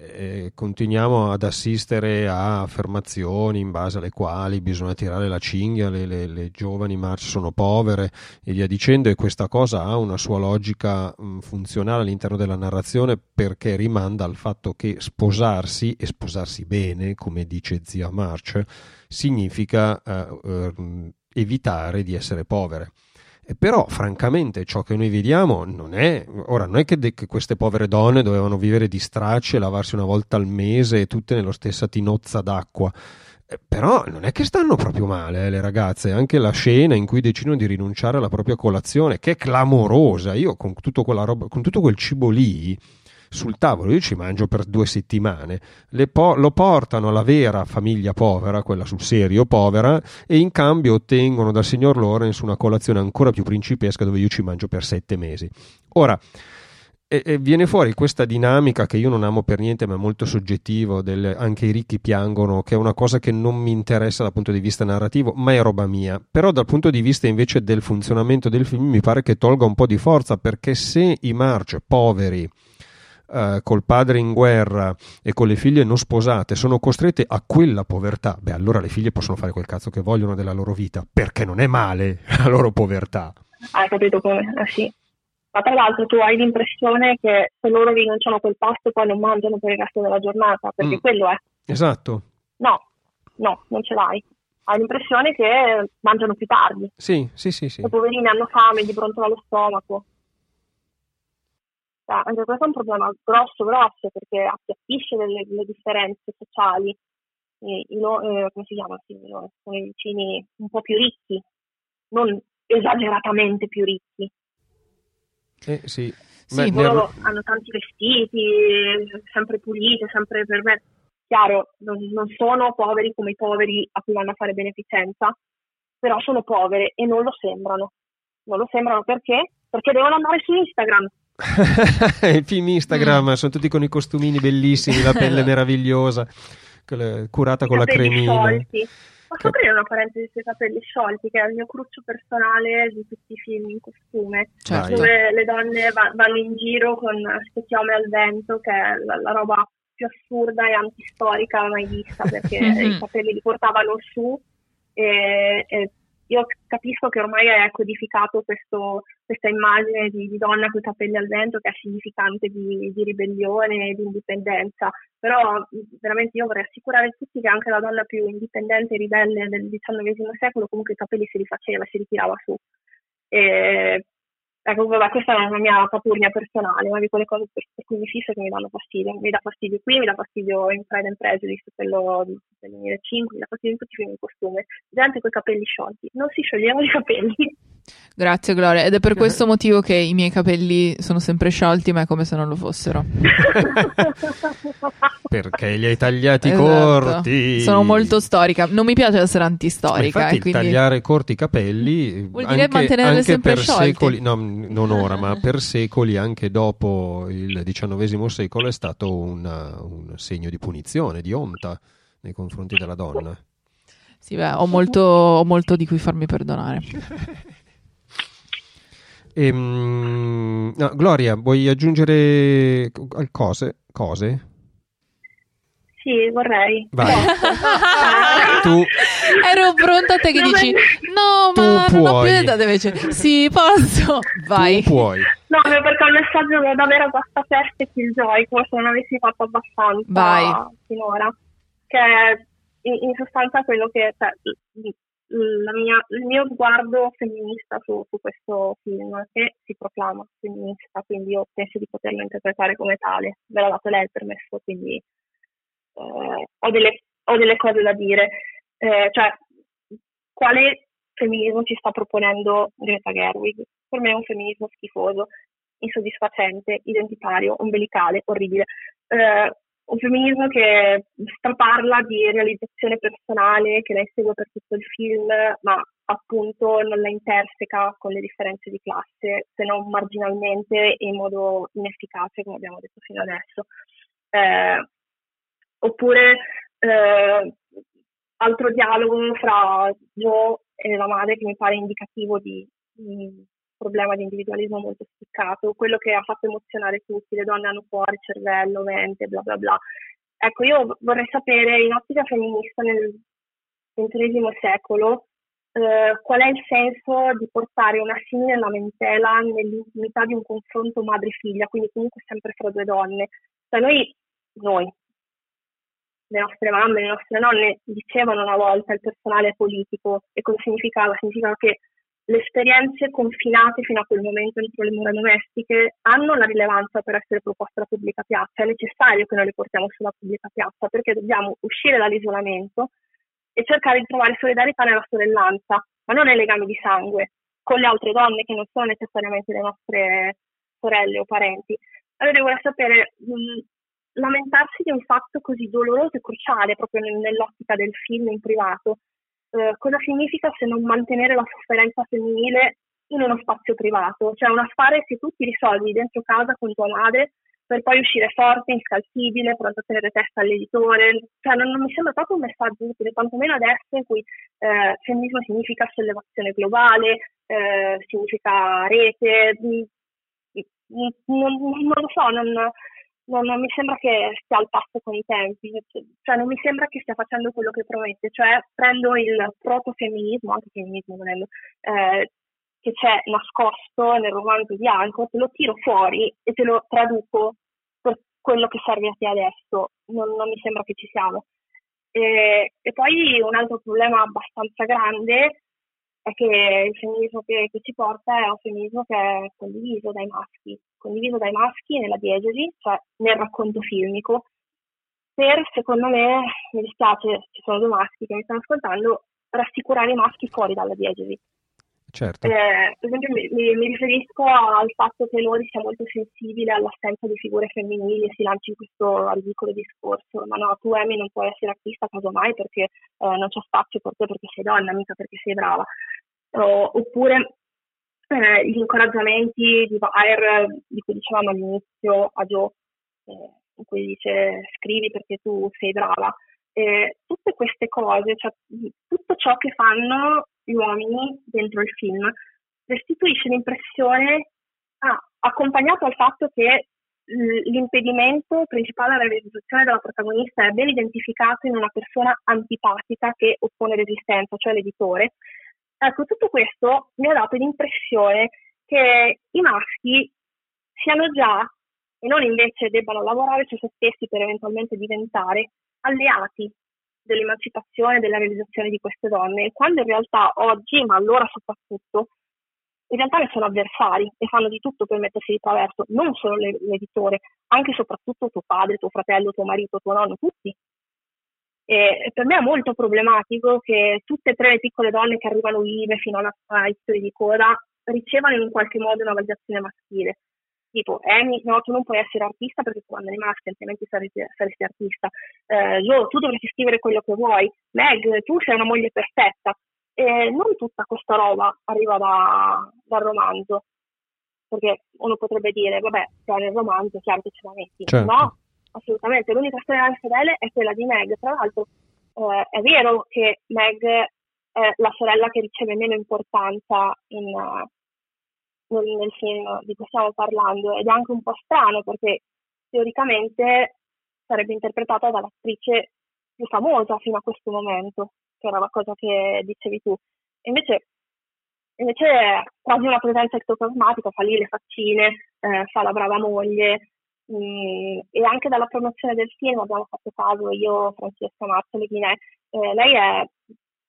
eh, continuiamo ad assistere a affermazioni in base alle quali bisogna tirare la cinghia, le, le, le giovani marce sono povere e via dicendo e questa cosa ha una sua logica mh, funzionale all'interno della narrazione perché rimanda al fatto che sposarsi e sposarsi bene, come dice zia March, significa eh, eh, evitare di essere povere. Però, francamente, ciò che noi vediamo non è. Ora, non è che, de- che queste povere donne dovevano vivere di stracci e lavarsi una volta al mese, tutte nello stessa tinozza d'acqua. Eh, però non è che stanno proprio male eh, le ragazze, anche la scena in cui decidono di rinunciare alla propria colazione, che è clamorosa. Io con, roba, con tutto quel cibo lì sul tavolo, io ci mangio per due settimane, po- lo portano alla vera famiglia povera, quella sul serio povera, e in cambio ottengono dal signor Lawrence una colazione ancora più principesca dove io ci mangio per sette mesi. Ora, e, viene fuori questa dinamica che io non amo per niente, ma è molto soggettivo, del, anche i ricchi piangono, che è una cosa che non mi interessa dal punto di vista narrativo, ma è roba mia. Però dal punto di vista invece del funzionamento del film mi pare che tolga un po' di forza, perché se i March poveri eh, col padre in guerra e con le figlie non sposate sono costrette a quella povertà, beh allora le figlie possono fare quel cazzo che vogliono della loro vita, perché non è male la loro povertà. Hai capito come? Ah, sì. Ma tra l'altro tu hai l'impressione che se loro rinunciano a quel pasto poi non mangiano per il resto della giornata, perché mm. quello è. Esatto. No, no, non ce l'hai. Hai l'impressione che mangiano più tardi. Sì, sì, sì. sì. I poverini hanno fame, gli brontano allo stomaco. Cioè, anche questo è un problema grosso, grosso, perché appiattisce le, le differenze sociali. I, i, eh, come si chiama? Sì, sono i vicini un po' più ricchi, non esageratamente più ricchi. Eh, sì. Sì, Beh, loro ne... hanno tanti vestiti, sempre puliti, sempre per me. Chiaro, non, non, sono poveri come i poveri a cui vanno a fare beneficenza, però sono povere e non lo sembrano. Non lo sembrano perché? Perché devono andare su Instagram. I film Instagram mm. sono tutti con i costumini bellissimi, la pelle meravigliosa, curata I con la cremina. Sciolti Posso aprire una parentesi sui capelli sciolti, che è il mio cruccio personale di tutti i film in costume, certo. dove le donne va- vanno in giro con queste chiome al vento, che è la, la roba più assurda e antistorica mai vista, perché i capelli li portavano su e, e io capisco che ormai è codificato questo, questa immagine di, di, donna con i capelli al vento che è significante di, di ribellione e di indipendenza, però veramente io vorrei assicurare tutti che anche la donna più indipendente e ribelle del XIX secolo comunque i capelli si rifaceva, si ritirava su. E Ecco, vabbè, questa è una mia papurnia personale, una di quelle cose per, per cui mi fisso che mi danno fastidio. Mi dà fastidio qui, mi dà fastidio in Pride and Prejudice, quello del 2005, mi dà fastidio in tutti i film di costume. Gente con i capelli sciolti. Non si scioglievano i capelli. Grazie Gloria, ed è per questo motivo che i miei capelli sono sempre sciolti, ma è come se non lo fossero. Perché li hai tagliati esatto. corti. Sono molto storica, non mi piace essere antistorica. Ma infatti quindi... tagliare corti i capelli vuol dire anche, mantenerli anche sempre per sciolti. secoli, no, non ora, ma per secoli, anche dopo il XIX secolo, è stato una, un segno di punizione, di onta nei confronti della donna. Sì, beh, ho molto, ho molto di cui farmi perdonare. Ehm, no, Gloria, vuoi aggiungere cose? cose? Sì, vorrei. Vai. tu... Ero pronta a te che dici no, tu ma puoi. non ho più età invece sì, posso. Vai. Tu puoi. No, perché il messaggio da avere a questa festa e Killjoy, come se non avessi fatto abbastanza Vai. finora. Che in, in sostanza quello che cioè, mia, il mio sguardo femminista su, su, questo film, che si proclama femminista, quindi io penso di poterlo interpretare come tale. Ve l'ha dato lei il permesso, quindi eh, ho, delle, ho, delle, cose da dire. Eh, cioè, quale femminismo ci sta proponendo Greta Gerwig? Per me è un femminismo schifoso, insoddisfacente, identitario, ombelicale, orribile. Eh, un femminismo che straparla di realizzazione personale, che lei segue per tutto il film, ma appunto non la interseca con le differenze di classe, se non marginalmente e in modo inefficace, come abbiamo detto fino adesso. Eh, oppure eh, altro dialogo fra Joe e la madre che mi pare indicativo di, di problema di individualismo molto spiccato, quello che ha fatto emozionare tutti, le donne hanno cuore, cervello, mente, bla bla bla. Ecco, io vorrei sapere in ottica femminista nel XXI secolo eh, qual è il senso di portare una simile lamentela nell'intimità di un confronto madre-figlia, quindi comunque sempre fra due donne. Cioè noi, noi, le nostre mamme, le nostre nonne dicevano una volta il personale politico e cosa significava? Significava che le esperienze confinate fino a quel momento entro le mura domestiche hanno la rilevanza per essere proposte alla pubblica piazza. È necessario che noi le portiamo sulla pubblica piazza perché dobbiamo uscire dall'isolamento e cercare di trovare solidarietà nella sorellanza, ma non nei legami di sangue, con le altre donne che non sono necessariamente le nostre sorelle o parenti. Allora io vorrei sapere, mh, lamentarsi di un fatto così doloroso e cruciale proprio nell'ottica del film in privato, eh, cosa significa se non mantenere la sofferenza femminile in uno spazio privato, cioè un affare che tu ti risolvi dentro casa con tua madre per poi uscire forte, inscalzibile, pronto a tenere testa all'editore, cioè non, non mi sembra proprio un messaggio utile, tantomeno adesso in cui eh, femminismo significa sollevazione globale, eh, significa rete, mh, mh, non, non, lo so, non, non, non, mi sembra che stia al passo con i tempi, cioè non mi sembra che stia facendo quello che promette, cioè prendo il protofemminismo, anche femminismo volendo, eh, che c'è nascosto nel romanzo bianco, te lo tiro fuori e te lo traduco per quello che serve a te adesso. Non, non mi sembra che ci siamo. E, e, poi un altro problema abbastanza grande è che il femminismo che, che, ci porta è un femminismo che è condiviso dai maschi, condiviso dai maschi nella diegesi, cioè nel racconto filmico, per, secondo me, mi dispiace, ci sono due maschi che mi stanno ascoltando, rassicurare i maschi fuori dalla diegesi. Certo. Eh, per esempio mi, mi, mi, riferisco al fatto che Lori sia molto sensibile all'assenza di figure femminili e si lanci in questo ridicolo discorso. Ma no, tu Amy non puoi essere artista casomai perché eh, non c'è spazio per te perché sei donna, mica perché sei brava. O, oppure eh, gli incoraggiamenti di Bayer di cui dicevamo all'inizio a Joe, eh, in cui dice scrivi perché tu sei brava. tutte queste cose, cioè, tutto ciò che fanno gli uomini dentro il film, restituisce l'impressione, ah, accompagnato al fatto che l'impedimento principale alla realizzazione della protagonista è ben identificato in una persona antipatica che oppone resistenza, cioè l'editore. Ecco, tutto questo mi ha dato l'impressione che i maschi siano già, e non invece debbano lavorare su se stessi per eventualmente diventare, alleati dell'emancipazione, della realizzazione di queste donne, quando in realtà oggi, ma allora soprattutto, in realtà ne sono avversari e fanno di tutto per mettersi di traverso, non solo l'editore, anche e soprattutto tuo padre, tuo fratello, tuo marito, tuo nonno, tutti. E per me è molto problematico che tutte e tre le piccole donne che arrivano vive fino alla, titoli di coda ricevano in qualche modo una validazione maschile tipo Amy, no, tu non puoi essere artista perché tu quando rimasti, altrimenti saresti, saresti artista. Eh, Joe, tu dovresti scrivere quello che vuoi. Meg, tu sei una moglie perfetta. E non tutta questa roba arriva da, dal romanzo. Perché uno potrebbe dire, vabbè, se nel romanzo, chiaro che ce la metti. Certo. No, assolutamente. L'unica storia fedele è quella di Meg. Tra l'altro, eh, è vero che Meg è la sorella che riceve meno importanza in, nel, nel film di cui stiamo parlando ed è anche un po' strano perché teoricamente sarebbe interpretata dall'attrice più famosa fino a questo momento, che era la cosa che dicevi tu. Invece, invece quasi una presenza ectoplasmatica, fa lì le faccine, eh, fa la brava moglie, e anche dalla promozione del film abbiamo fatto caso, io, Francesca Marzoli, eh, lei è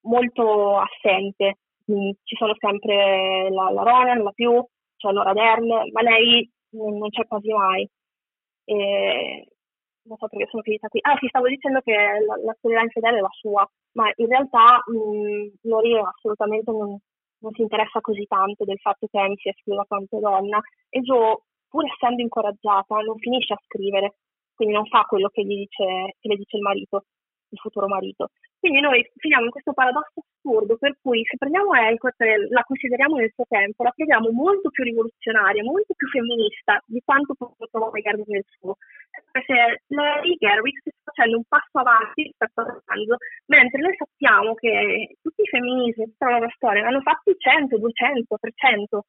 molto assente ci sono sempre la, la Ronan, la più, cioè Laura Dern, ma lei non c'è quasi mai. E non so perché sono finita qui. Ah, ti stavo dicendo che la, la storia infedele è la sua, ma in realtà mh, Lori assolutamente non, non, si interessa così tanto del fatto che Amy sia scriva quanto donna e Joe, pur essendo incoraggiata, non finisce a scrivere, quindi non fa quello che, dice, che le dice il marito, il futuro marito. Quindi noi finiamo in questo paradosso assurdo per cui se prendiamo Elcott e la consideriamo nel suo tempo, la troviamo molto più rivoluzionaria, molto più femminista di quanto trovare Garwick nel suo. Perché lei, Garwick, sta facendo un passo avanti rispetto al romanzo, mentre noi sappiamo che tutti i femminismi stanno nella storia hanno fatti 100, 200, 300.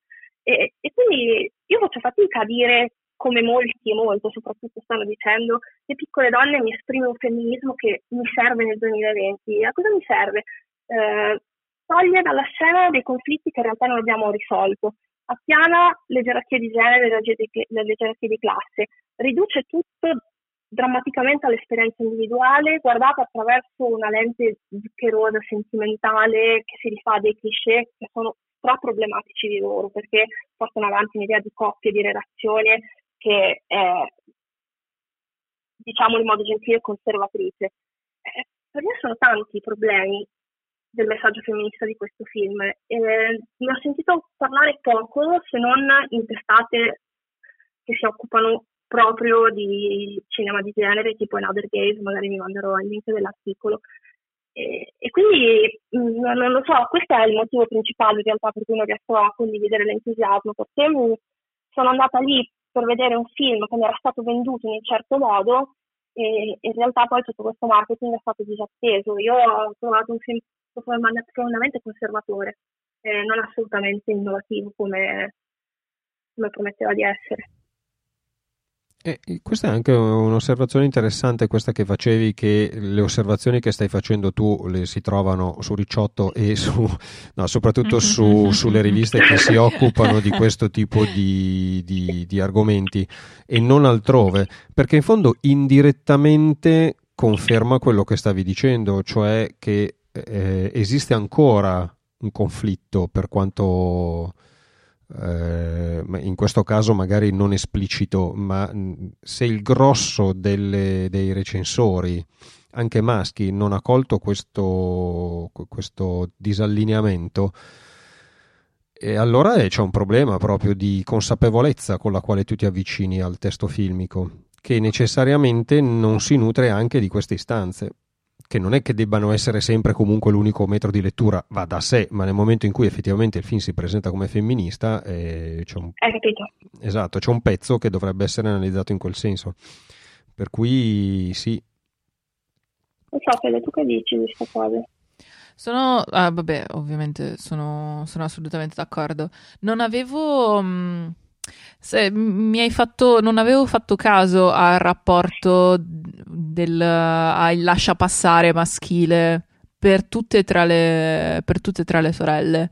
E, e quindi io faccio fatica a dire come molti e molte soprattutto stanno dicendo, le piccole donne mi esprime un femminismo che mi serve nel 2020. A cosa mi serve? Eh, toglie dalla scena dei conflitti che in realtà non abbiamo risolto, appiana le gerarchie di genere e le gerarchie di classe, riduce tutto drammaticamente all'esperienza individuale, guardata attraverso una lente zuccherosa, sentimentale, che si rifà dei cliché che sono problematici di loro, perché portano avanti un'idea di coppia, di relazione che è, diciamo in modo gentile, conservatrice. Eh, per me sono tanti i problemi del messaggio femminista di questo film. E ne ho sentito parlare poco, se non in testate che si occupano proprio di cinema di genere, tipo in Other Gaze, magari mi manderò il link dell'articolo. E, quindi mh, non lo so, questo è il motivo principale in realtà per cui non riesco a condividere l'entusiasmo, perché sono andata lì per vedere un film che mi era stato venduto in un certo modo e in realtà poi tutto questo marketing è stato disatteso. Io ho trovato un film profondamente conservatore, eh, non assolutamente innovativo come, come prometteva di essere. E questa è anche un'osservazione interessante, questa che facevi, che le osservazioni che stai facendo tu le si trovano su Ricciotto e su, no, soprattutto su, sulle riviste che si occupano di questo tipo di, di, di argomenti e non altrove, perché in fondo indirettamente conferma quello che stavi dicendo, cioè che eh, esiste ancora un conflitto per quanto eh, in questo caso magari non esplicito, ma se il grosso delle, dei recensori, anche maschi, non ha colto questo, questo disallineamento, e allora c'è un problema proprio di consapevolezza con la quale tu ti avvicini al testo filmico, che necessariamente non si nutre anche di queste istanze che non è che debbano essere sempre comunque l'unico metro di lettura, va da sé, ma nel momento in cui effettivamente il film si presenta come femminista, eh, c'è un... Hai capito? Esatto, c'è un pezzo che dovrebbe essere analizzato in quel senso. Per cui sì. Non so, Fede, tu che dici di questa cosa? Sono, ah, vabbè, ovviamente sono, sono assolutamente d'accordo. Non avevo... Mh mm, se, mi hai fatto, non avevo fatto caso al rapporto del al lascia passare maschile per tutte le, per tutte e tre le sorelle.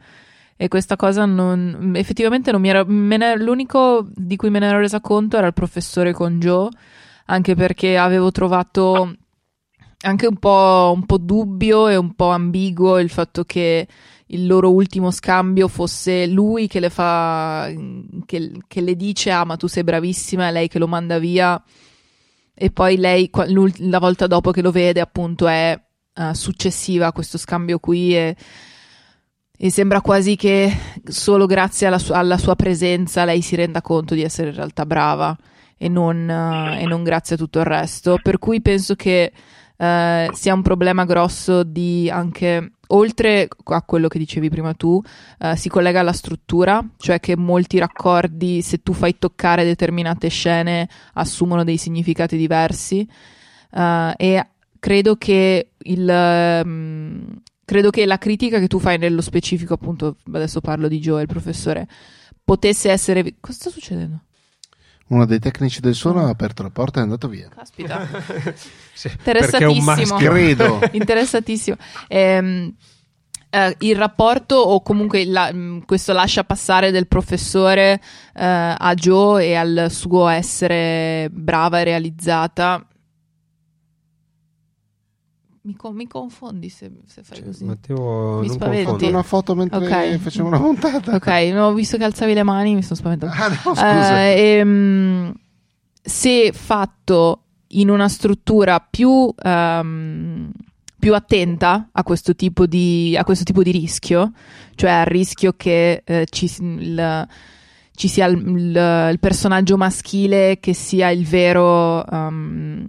E questa cosa non, effettivamente non mi era, ne, l'unico di cui me ne ero resa conto era il professore con Joe, anche perché avevo trovato anche un po', un po' dubbio e un po' ambiguo il fatto che il loro ultimo scambio fosse lui che le fa che, che le dice ah ma tu sei bravissima e lei che lo manda via. E poi lei la volta dopo che lo vede appunto è uh, successiva a questo scambio qui e, e sembra quasi che solo grazie alla, su- alla, sua presenza lei si renda conto di essere in realtà brava e non, uh, e non grazie a tutto il resto. Per cui penso che uh, sia un problema grosso di anche oltre a quello che dicevi prima tu, uh, si collega alla struttura, cioè che molti raccordi, se tu fai toccare determinate scene, assumono dei significati diversi. Uh, e credo che il. Um, credo che la critica che tu fai nello specifico, appunto, adesso parlo di Joe, il professore, potesse essere. Cosa sta succedendo? Uno dei tecnici del suono ha aperto la porta e è andato via. Caspita. sì, Interessatissimo. Credo. Interessatissimo. Ehm, eh, il rapporto o comunque la, mm, questo lascia passare del professore eh, a Joe e al suo essere brava e realizzata mi, con- mi, confondi se, se fai cioè, così. Matteo, mi spaventi. una foto mentre okay. facciamo una puntata. Ok, non ho visto che alzavi le mani, mi sono spaventato. Ah, no, scusa. Uh, ehm, se fatto in una struttura più, um, più attenta a questo, tipo di, a questo tipo di rischio, cioè al rischio che uh, ci, il, ci, sia il, il, il, personaggio maschile che sia il vero, um,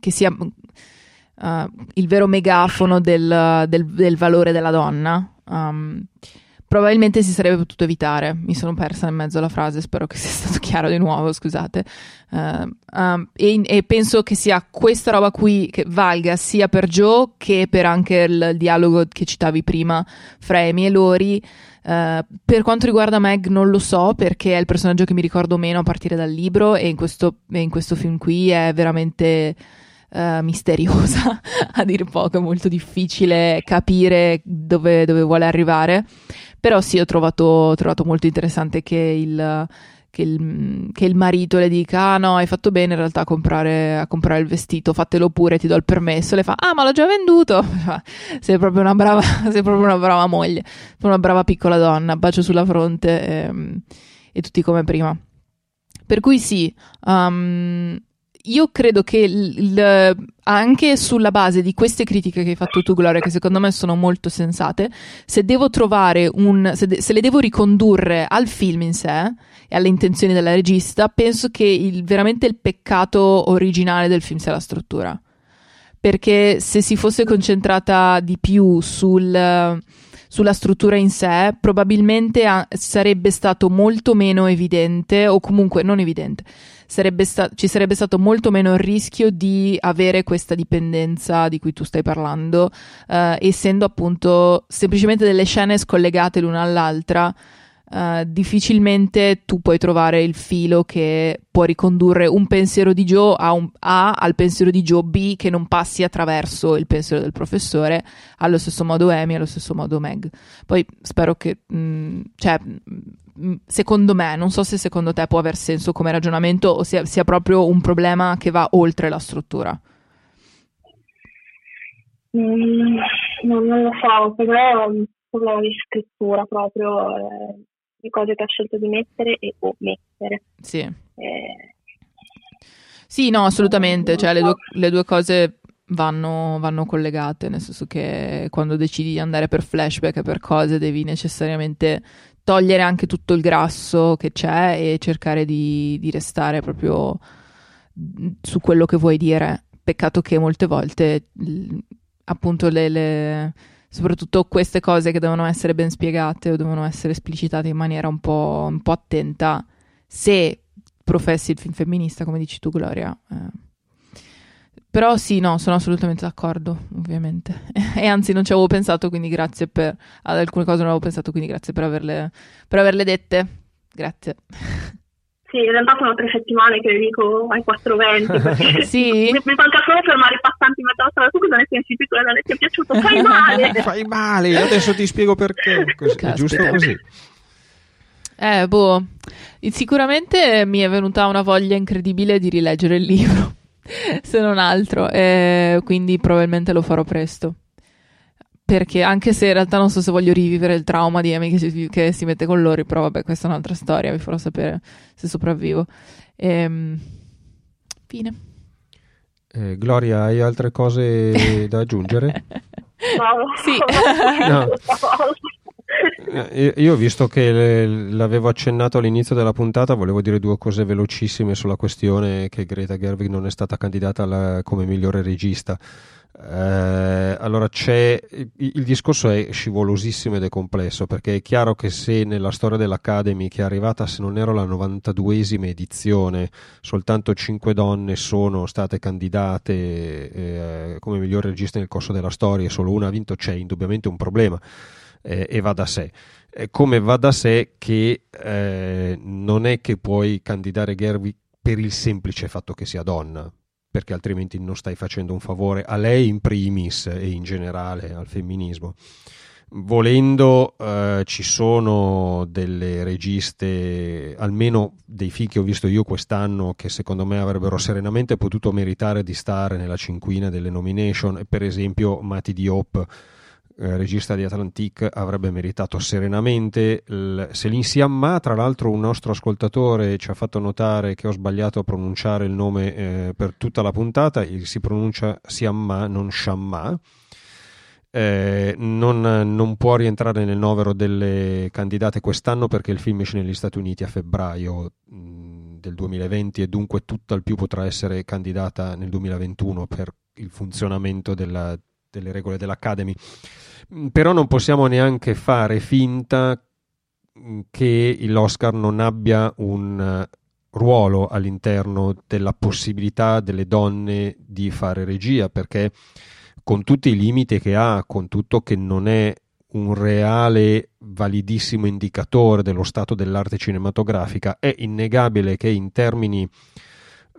che sia uh, il vero megafono del, del, del valore della donna. Um, probabilmente si sarebbe potuto evitare. Mi sono persa in mezzo alla frase, spero che sia stato chiaro di nuovo, scusate. Uh, um, e, e, penso che sia questa roba qui che valga sia per Joe che per anche il dialogo che citavi prima fra Amy e Lori. Uh, per quanto riguarda Meg non lo so perché è il personaggio che mi ricordo meno a partire dal libro e in questo, in questo film qui è veramente uh, misteriosa, a dire poco, è molto difficile capire dove, dove vuole arrivare. Però sì, ho trovato, ho trovato molto interessante che il, che il, che il, marito le dica: Ah, no, hai fatto bene in realtà a comprare, a comprare, il vestito, fatelo pure, ti do il permesso. Le fa: Ah, ma l'ho già venduto. sei proprio una brava, sei proprio una brava moglie, una brava piccola donna. Bacio sulla fronte e, ehm, e tutti come prima. Per cui sì, um, io credo che il, il, anche sulla base di queste critiche che hai fatto tu, Gloria, che secondo me sono molto sensate, se devo trovare un. se, de, se le devo ricondurre al film in sé e alle intenzioni della regista, penso che il, veramente il peccato originale del film sia la struttura. Perché se si fosse concentrata di più sul sulla struttura in sé, probabilmente a- sarebbe stato molto meno evidente, o comunque non evidente, sarebbe sta- ci sarebbe stato molto meno il rischio di avere questa dipendenza di cui tu stai parlando, uh, essendo appunto semplicemente delle scene scollegate l'una all'altra. uh, difficilmente tu puoi trovare il filo che può ricondurre un pensiero di Joe a, un, a, al pensiero di Joe B che non passi attraverso il pensiero del professore, allo stesso modo Amy, allo stesso modo Meg. Poi spero che, mh, mm, cioè, secondo me, non so se secondo te può aver senso come ragionamento o sia, sia proprio un problema che va oltre la struttura. Mm, non, lo so, però è un problema di scrittura proprio. Eh di cose che ha scelto di mettere e o mettere. Sì. Eh, sì, no, assolutamente, cioè le due, le due cose vanno, vanno, collegate, nel senso che quando decidi di andare per flashback e per cose devi necessariamente togliere anche tutto il grasso che c'è e cercare di, di restare proprio su quello che vuoi dire. Peccato che molte volte appunto le, le soprattutto queste cose che devono essere ben spiegate o devono essere esplicitate in maniera un po', un po attenta, se professi il film femminista, come dici tu, Gloria. Eh. Però sì, no, sono assolutamente d'accordo, ovviamente. e anzi, non ci avevo pensato, quindi grazie per... ad alcune cose non avevo pensato, quindi grazie per averle, per averle dette. Grazie. Sì, in realtà sono tre settimane che le dico ai 4.20. sì? Mi, mi, manca solo fermare i passanti in mezzo alla strada. Tu cosa ne pensi? Tu cosa ne ti è piaciuto? Fai male! Fai male, adesso ti spiego perché. Così, è giusto così. Eh, boh. Sicuramente mi è venuta una voglia incredibile di rileggere il libro, se non altro. Eh, quindi probabilmente lo farò presto perché anche se in realtà non so se voglio rivivere il trauma di Amy che si, che si mette con loro, però vabbè, questa è un'altra storia, vi farò sapere se sopravvivo. Ehm, fine. Eh, Gloria, hai altre cose da aggiungere? No. sì. no. Eh, io, visto che l'avevo accennato all'inizio della puntata, volevo dire due cose velocissime sulla questione che Greta Gerwig non è stata candidata alla, come migliore regista. Eh, allora c'è il, il, discorso è scivolosissimo ed è complesso perché è chiaro che se nella storia dell'Academy che è arrivata se non ero la 92esima edizione soltanto 5 donne sono state candidate eh, come miglior regista nel corso della storia e solo una ha vinto c'è indubbiamente un problema eh, e va da sé come va da sé che eh, non è che puoi candidare Gerwig per il semplice fatto che sia donna perché altrimenti non stai facendo un favore a lei in primis e in generale al femminismo. Volendo eh, ci sono delle registe, almeno dei film che ho visto io quest'anno, che secondo me avrebbero serenamente potuto meritare di stare nella cinquina delle nomination, per esempio Mati Diop eh, regista di Atlantique, avrebbe meritato serenamente. Il Selin Siamma, tra l'altro un nostro ascoltatore ci ha fatto notare che ho sbagliato a pronunciare il nome eh, per tutta la puntata, si pronuncia Siamma, non Shamma. Eh, non, non, può rientrare nel novero delle candidate quest'anno perché il film esce negli Stati Uniti a febbraio mh, mm, del 2020 e dunque tutt'al più potrà essere candidata nel 2021 per il funzionamento della, delle regole dell'Academy. Mm, però non possiamo neanche fare finta mm, che l'Oscar non abbia un eh, ruolo all'interno della possibilità delle donne di fare regia, perché con tutti i limiti che ha, con tutto che non è un reale validissimo indicatore dello stato dell'arte cinematografica, è innegabile che in termini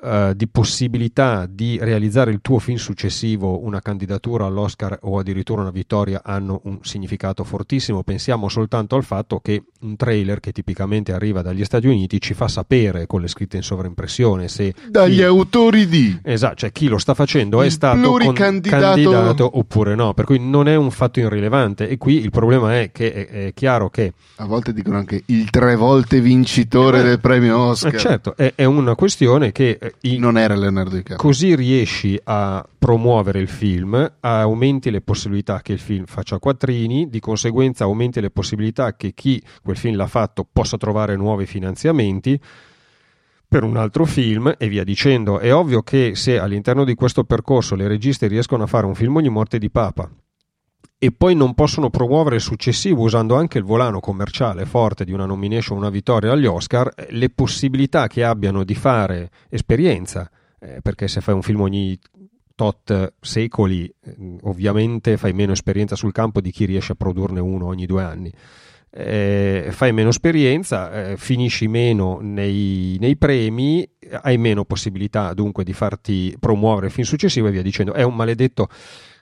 uh, di possibilità di realizzare il tuo film successivo, una candidatura all'Oscar o addirittura una vittoria hanno un significato fortissimo. Pensiamo soltanto al fatto che un trailer che tipicamente arriva dagli Stati Uniti ci fa sapere con le scritte in sovraimpressione se dagli chi... autori di esatto, cioè chi lo sta facendo è stato candidato oppure no, per cui non è un fatto irrilevante e qui il problema è che è, è chiaro che a volte dicono anche il tre volte vincitore eh, del premio Oscar. Eh, certo, è, è una questione che eh, non era Leonardo DiCaprio. Così riesci a promuovere il film, aumenti le possibilità che il film faccia quattrini, di conseguenza aumenti le possibilità che chi quel film l'ha fatto possa trovare nuovi finanziamenti per un altro film e via dicendo. È ovvio che se all'interno di questo percorso le registe riescono a fare un film ogni morte di papa e poi non possono promuovere il successivo usando anche il volano commerciale forte di una nomination, una vittoria agli Oscar, le possibilità che abbiano di fare esperienza, eh, perché se fai un film ogni tot secoli, eh, ovviamente fai meno esperienza sul campo di chi riesce a produrne uno ogni due anni. eh, fai meno esperienza, eh, finisci meno nei, nei, premi, hai meno possibilità dunque di farti promuovere il film successivo e via dicendo. È un maledetto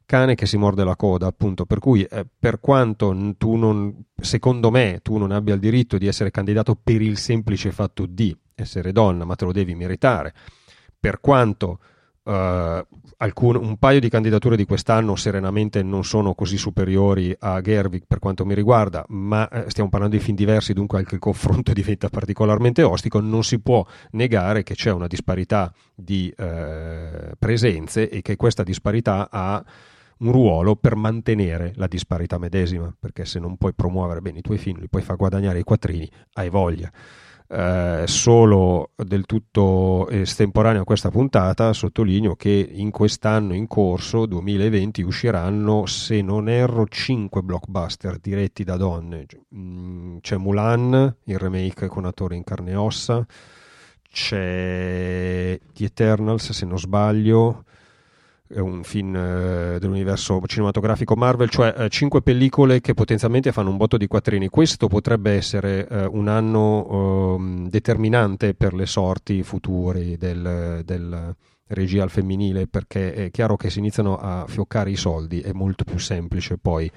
cane che si morde la coda, appunto, per cui eh, per quanto tu non, secondo me, tu non abbia il diritto di essere candidato per il semplice fatto di essere donna, ma te lo devi meritare, per quanto Uh, alcun, un paio di candidature di quest'anno serenamente non sono così superiori a Gerwig per quanto mi riguarda, ma eh, stiamo parlando di film diversi, dunque anche il confronto diventa particolarmente ostico. Non si può negare che c'è una disparità di eh, presenze e che questa disparità ha un ruolo per mantenere la disparità medesima, perché se non puoi promuovere bene i tuoi film, li puoi far guadagnare i quattrini, hai voglia. Eh, solo del tutto estemporaneo a questa puntata, sottolineo che in quest'anno in corso, 2020, usciranno, se non erro, 5 blockbuster diretti da donne. Mm, c'è Mulan, il remake con attore in carne e ossa, c'è The Eternals, se non sbaglio, è un film eh, dell'universo cinematografico Marvel, cioè eh, cinque pellicole che potenzialmente fanno un botto di quattrini. Questo potrebbe essere eh, un anno ehm, determinante per le sorti future del, del regia al femminile, perché è chiaro che si iniziano a fioccare i soldi, è molto più semplice poi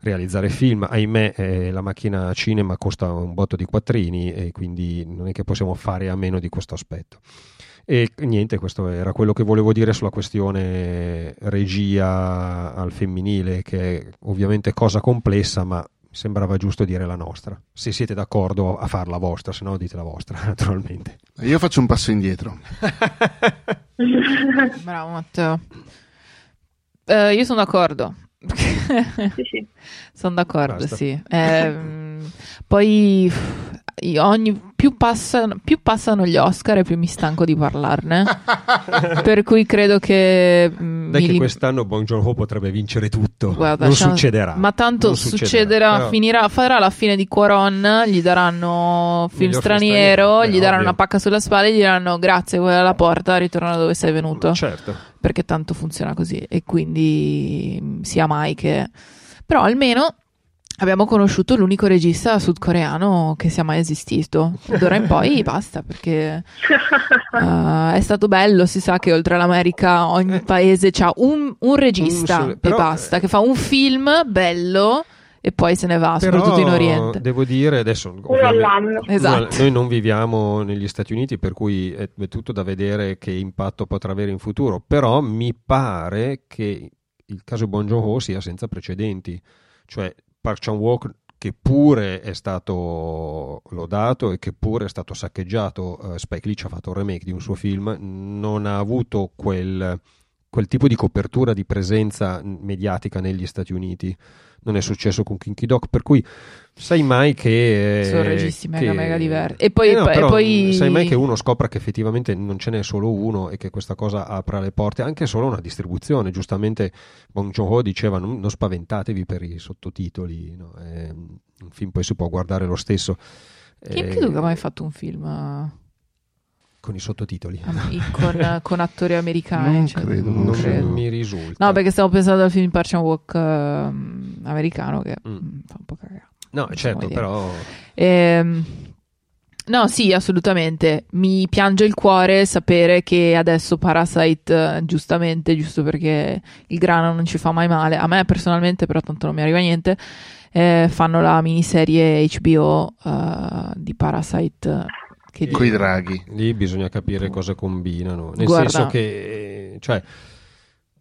realizzare film. Ahimè, eh, la macchina cinema costa un botto di quattrini e quindi non è che possiamo fare a meno di questo aspetto. E niente, questo era quello che volevo dire sulla questione regia al femminile, che è ovviamente cosa complessa, ma sembrava giusto dire la nostra. Se siete d'accordo a far la vostra, se no dite la vostra, naturalmente. Io faccio un passo indietro. Bravo Matteo. Uh, io sono d'accordo. sì, sì. Sono d'accordo, Basta. sì. Eh, poi ogni, più, passano, più, passano, gli Oscar e più mi stanco di parlarne. per cui credo che. Mm, Dai, che quest'anno Bong Joon-ho potrebbe vincere tutto. Guarda, non succederà. Ma tanto non succederà, succederà però... finirà, farà la fine di Quaron. Gli daranno film Miglior straniero, gli daranno ovvio. una pacca sulla spalla e gli diranno grazie, quella alla porta, ritorna da dove sei venuto. Certo. Perché tanto funziona così. E quindi sia mai che. Però almeno abbiamo conosciuto l'unico regista sudcoreano che sia mai esistito. D'ora in poi basta perché uh, è stato bello. Si sa che oltre all'America ogni paese ha un, un regista un, però, e basta, che fa un film bello e poi se ne va, Però, soprattutto in Oriente. Devo dire adesso, esatto. noi non viviamo negli Stati Uniti, per cui è, è, tutto da vedere che impatto potrà avere in futuro. Però mi pare che il caso Bon Joon-ho sia senza precedenti. Cioè, Park Chan-wook che pure è stato lodato e che pure è stato saccheggiato, uh, Spike Lee ci ha fatto un remake di un suo film, non ha avuto quel, quel tipo di copertura di presenza mediatica negli Stati Uniti non è successo con Kinky Doc, per cui sai mai che... Sono registi mega che... mega diversi. E poi, eh no, e poi... sai mai che uno scopra che effettivamente non ce n'è solo uno e che questa cosa apra le porte anche solo una distribuzione. Giustamente Bong Joon-ho diceva non, non, spaventatevi per i sottotitoli, no? eh, un film poi si può guardare lo stesso. Kinky eh, Doc ha mai fatto un film con i sottotitoli con, con attori americani non cioè, credo non, non credo. mi risulta no perché stavo pensando al film Park Chan Walk uh, americano che mm. mm. fa un po' cagare no certo però ehm, No, sì, assolutamente. Mi piange il cuore sapere che adesso Parasite, giustamente, giusto perché il grano non ci fa mai male, a me personalmente, però tanto non mi arriva niente, eh, fanno la miniserie HBO uh, eh, di Parasite che Coi draghi. Lì bisogna capire cosa combinano. Nel Guarda. senso che, cioè,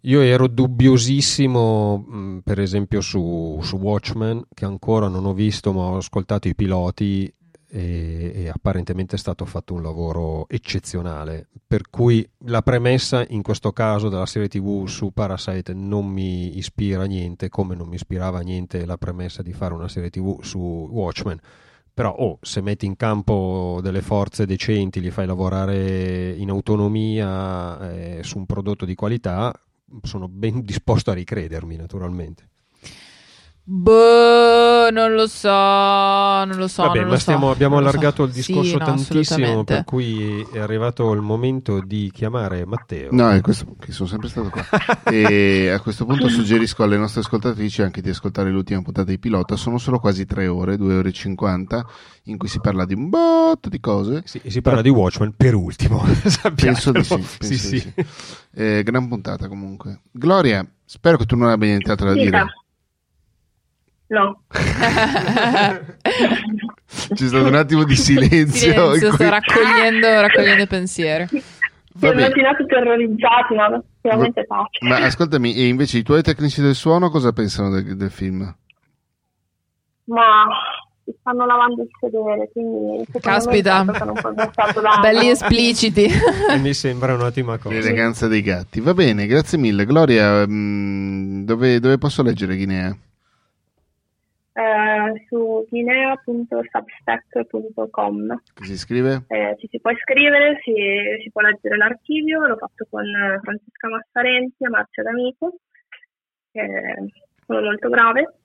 io ero dubbiosissimo, mh, per esempio, su, su, Watchmen, che ancora non ho visto, ma ho ascoltato i piloti e, e, apparentemente è stato fatto un lavoro eccezionale. Per cui la premessa in questo caso della serie TV su Parasite non mi ispira niente, come non mi ispirava a niente la premessa di fare una serie TV su Watchmen però oh, se metti in campo delle forze decenti, li fai lavorare in autonomia eh, su un prodotto di qualità, sono ben disposto a ricredermi naturalmente. Boh, non lo so, non lo so. Vabbè, non ma lo stiamo, so, abbiamo allargato so. il discorso Sì, no, tantissimo, assolutamente. per cui è arrivato il momento di chiamare Matteo. No, è questo, che sono sempre stato qua. e a questo punto suggerisco alle nostre ascoltatrici anche di ascoltare l'ultima puntata di Pilota. Sono solo quasi tre ore, due ore e cinquanta, in cui si parla di un botto di cose. Sì, si parla di Watchmen per ultimo. Penso di sì. penso Sì, di sì. sì. Eh, gran puntata comunque. Gloria, spero che tu non abbia nient'altro da Dica. dire. No. C'è stato un attimo di silenzio. Silenzio, in sto cui- raccogliendo, raccogliendo pensieri. Bene. immaginate terrorizzati, no? Sicuramente tace. Ma ascoltami, e invece i tuoi tecnici del suono cosa pensano del, del film? Ma si stanno lavando il sedere, quindi Caspita. Belli espliciti. E mi sembra un'ottima cosa. L'eleganza dei gatti. Va bene, grazie mille. Gloria, mm, dove, dove posso leggere Guinea? Eh, su guinea.substack.com Che si scrive? Eh, ci si può iscrivere, si, si può leggere l'archivio, l'ho fatto con eh, Francesca Massarenti e Marcia D'Amico, che sono molto brave.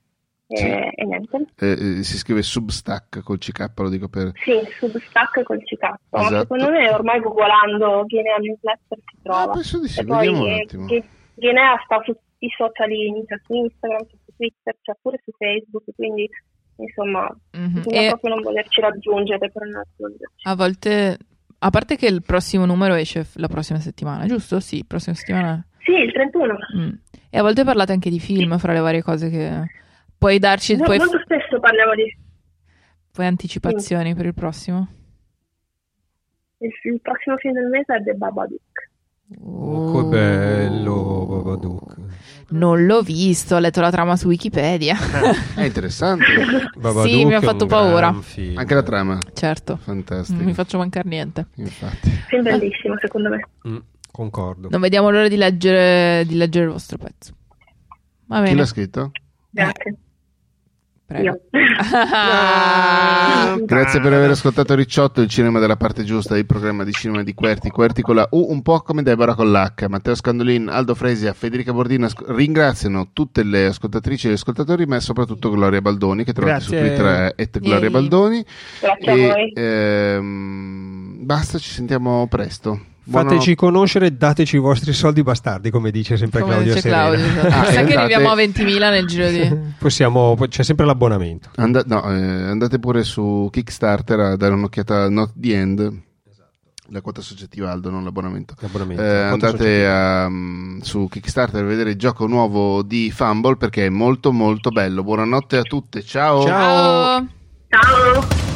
E, Sì. e niente. Eh, eh, si scrive Substack col CK, lo dico per... Sì, Substack col CK. Ma Esatto. secondo me ormai googolando Guinea Newsletter si Ah, trova. penso di sì, e poi vediamo un eh, attimo. Guinea sta su tutti i socialini, c'è su Instagram, su Twitter, c'è pure su Facebook, quindi insomma Mhm. bisogna E proprio non volerci raggiungere per non raggiungerci. a volte, a parte che il prossimo numero esce la prossima settimana, giusto? Sì, prossima settimana. Sì, il 31. Mm. E a volte parlate anche di film fra le varie cose che puoi darci Mo- puoi, molto spesso parliamo di puoi anticipazioni per il prossimo. Il, il prossimo film del mese è The Babadook. Oh, che bello, Babadook. Non l'ho visto, ho letto la trama su Wikipedia. È interessante. Babadook Sì, mi ha fatto paura. Anche la trama. certo, Fantastico. non mi faccio mancare niente. Infatti. Film bellissimo, secondo me. Mm, concordo. Non vediamo l'ora di leggere, di leggere il vostro pezzo. Va Chi bene, l'ha scritto? Grazie. Prego. Ah, Grazie per aver ascoltato Ricciotto, il cinema della parte giusta, il programma di cinema di Querti, Querti con la U, un po' come Deborah con l'H. Matteo Scandolin, Aldo Fresia, Federica Bordina ringraziano tutte le ascoltatrici e gli ascoltatori, ma soprattutto Gloria Baldoni, che trovate Grazie. su Twitter è at Gloria. Baldoni. Grazie a E, voi. ehm, basta, ci sentiamo presto. Fateci conoscere, dateci i vostri soldi bastardi, come dice sempre come Claudio dice Serena. Claudio. esatto. Ah, Mi sa che andate- arriviamo a 20.000 nel giro di... Possiamo, c'è sempre l'abbonamento. And- no, eh, andate pure su Kickstarter a dare un'occhiata a Not the End. La quota associativa Aldo, non l'abbonamento. L'abbonamento. Eh, Quanto andate a, mm, su Kickstarter a vedere il gioco nuovo di Fumble perché è molto molto bello. Buonanotte a tutte, ciao. Ciao. Ciao! Ciao.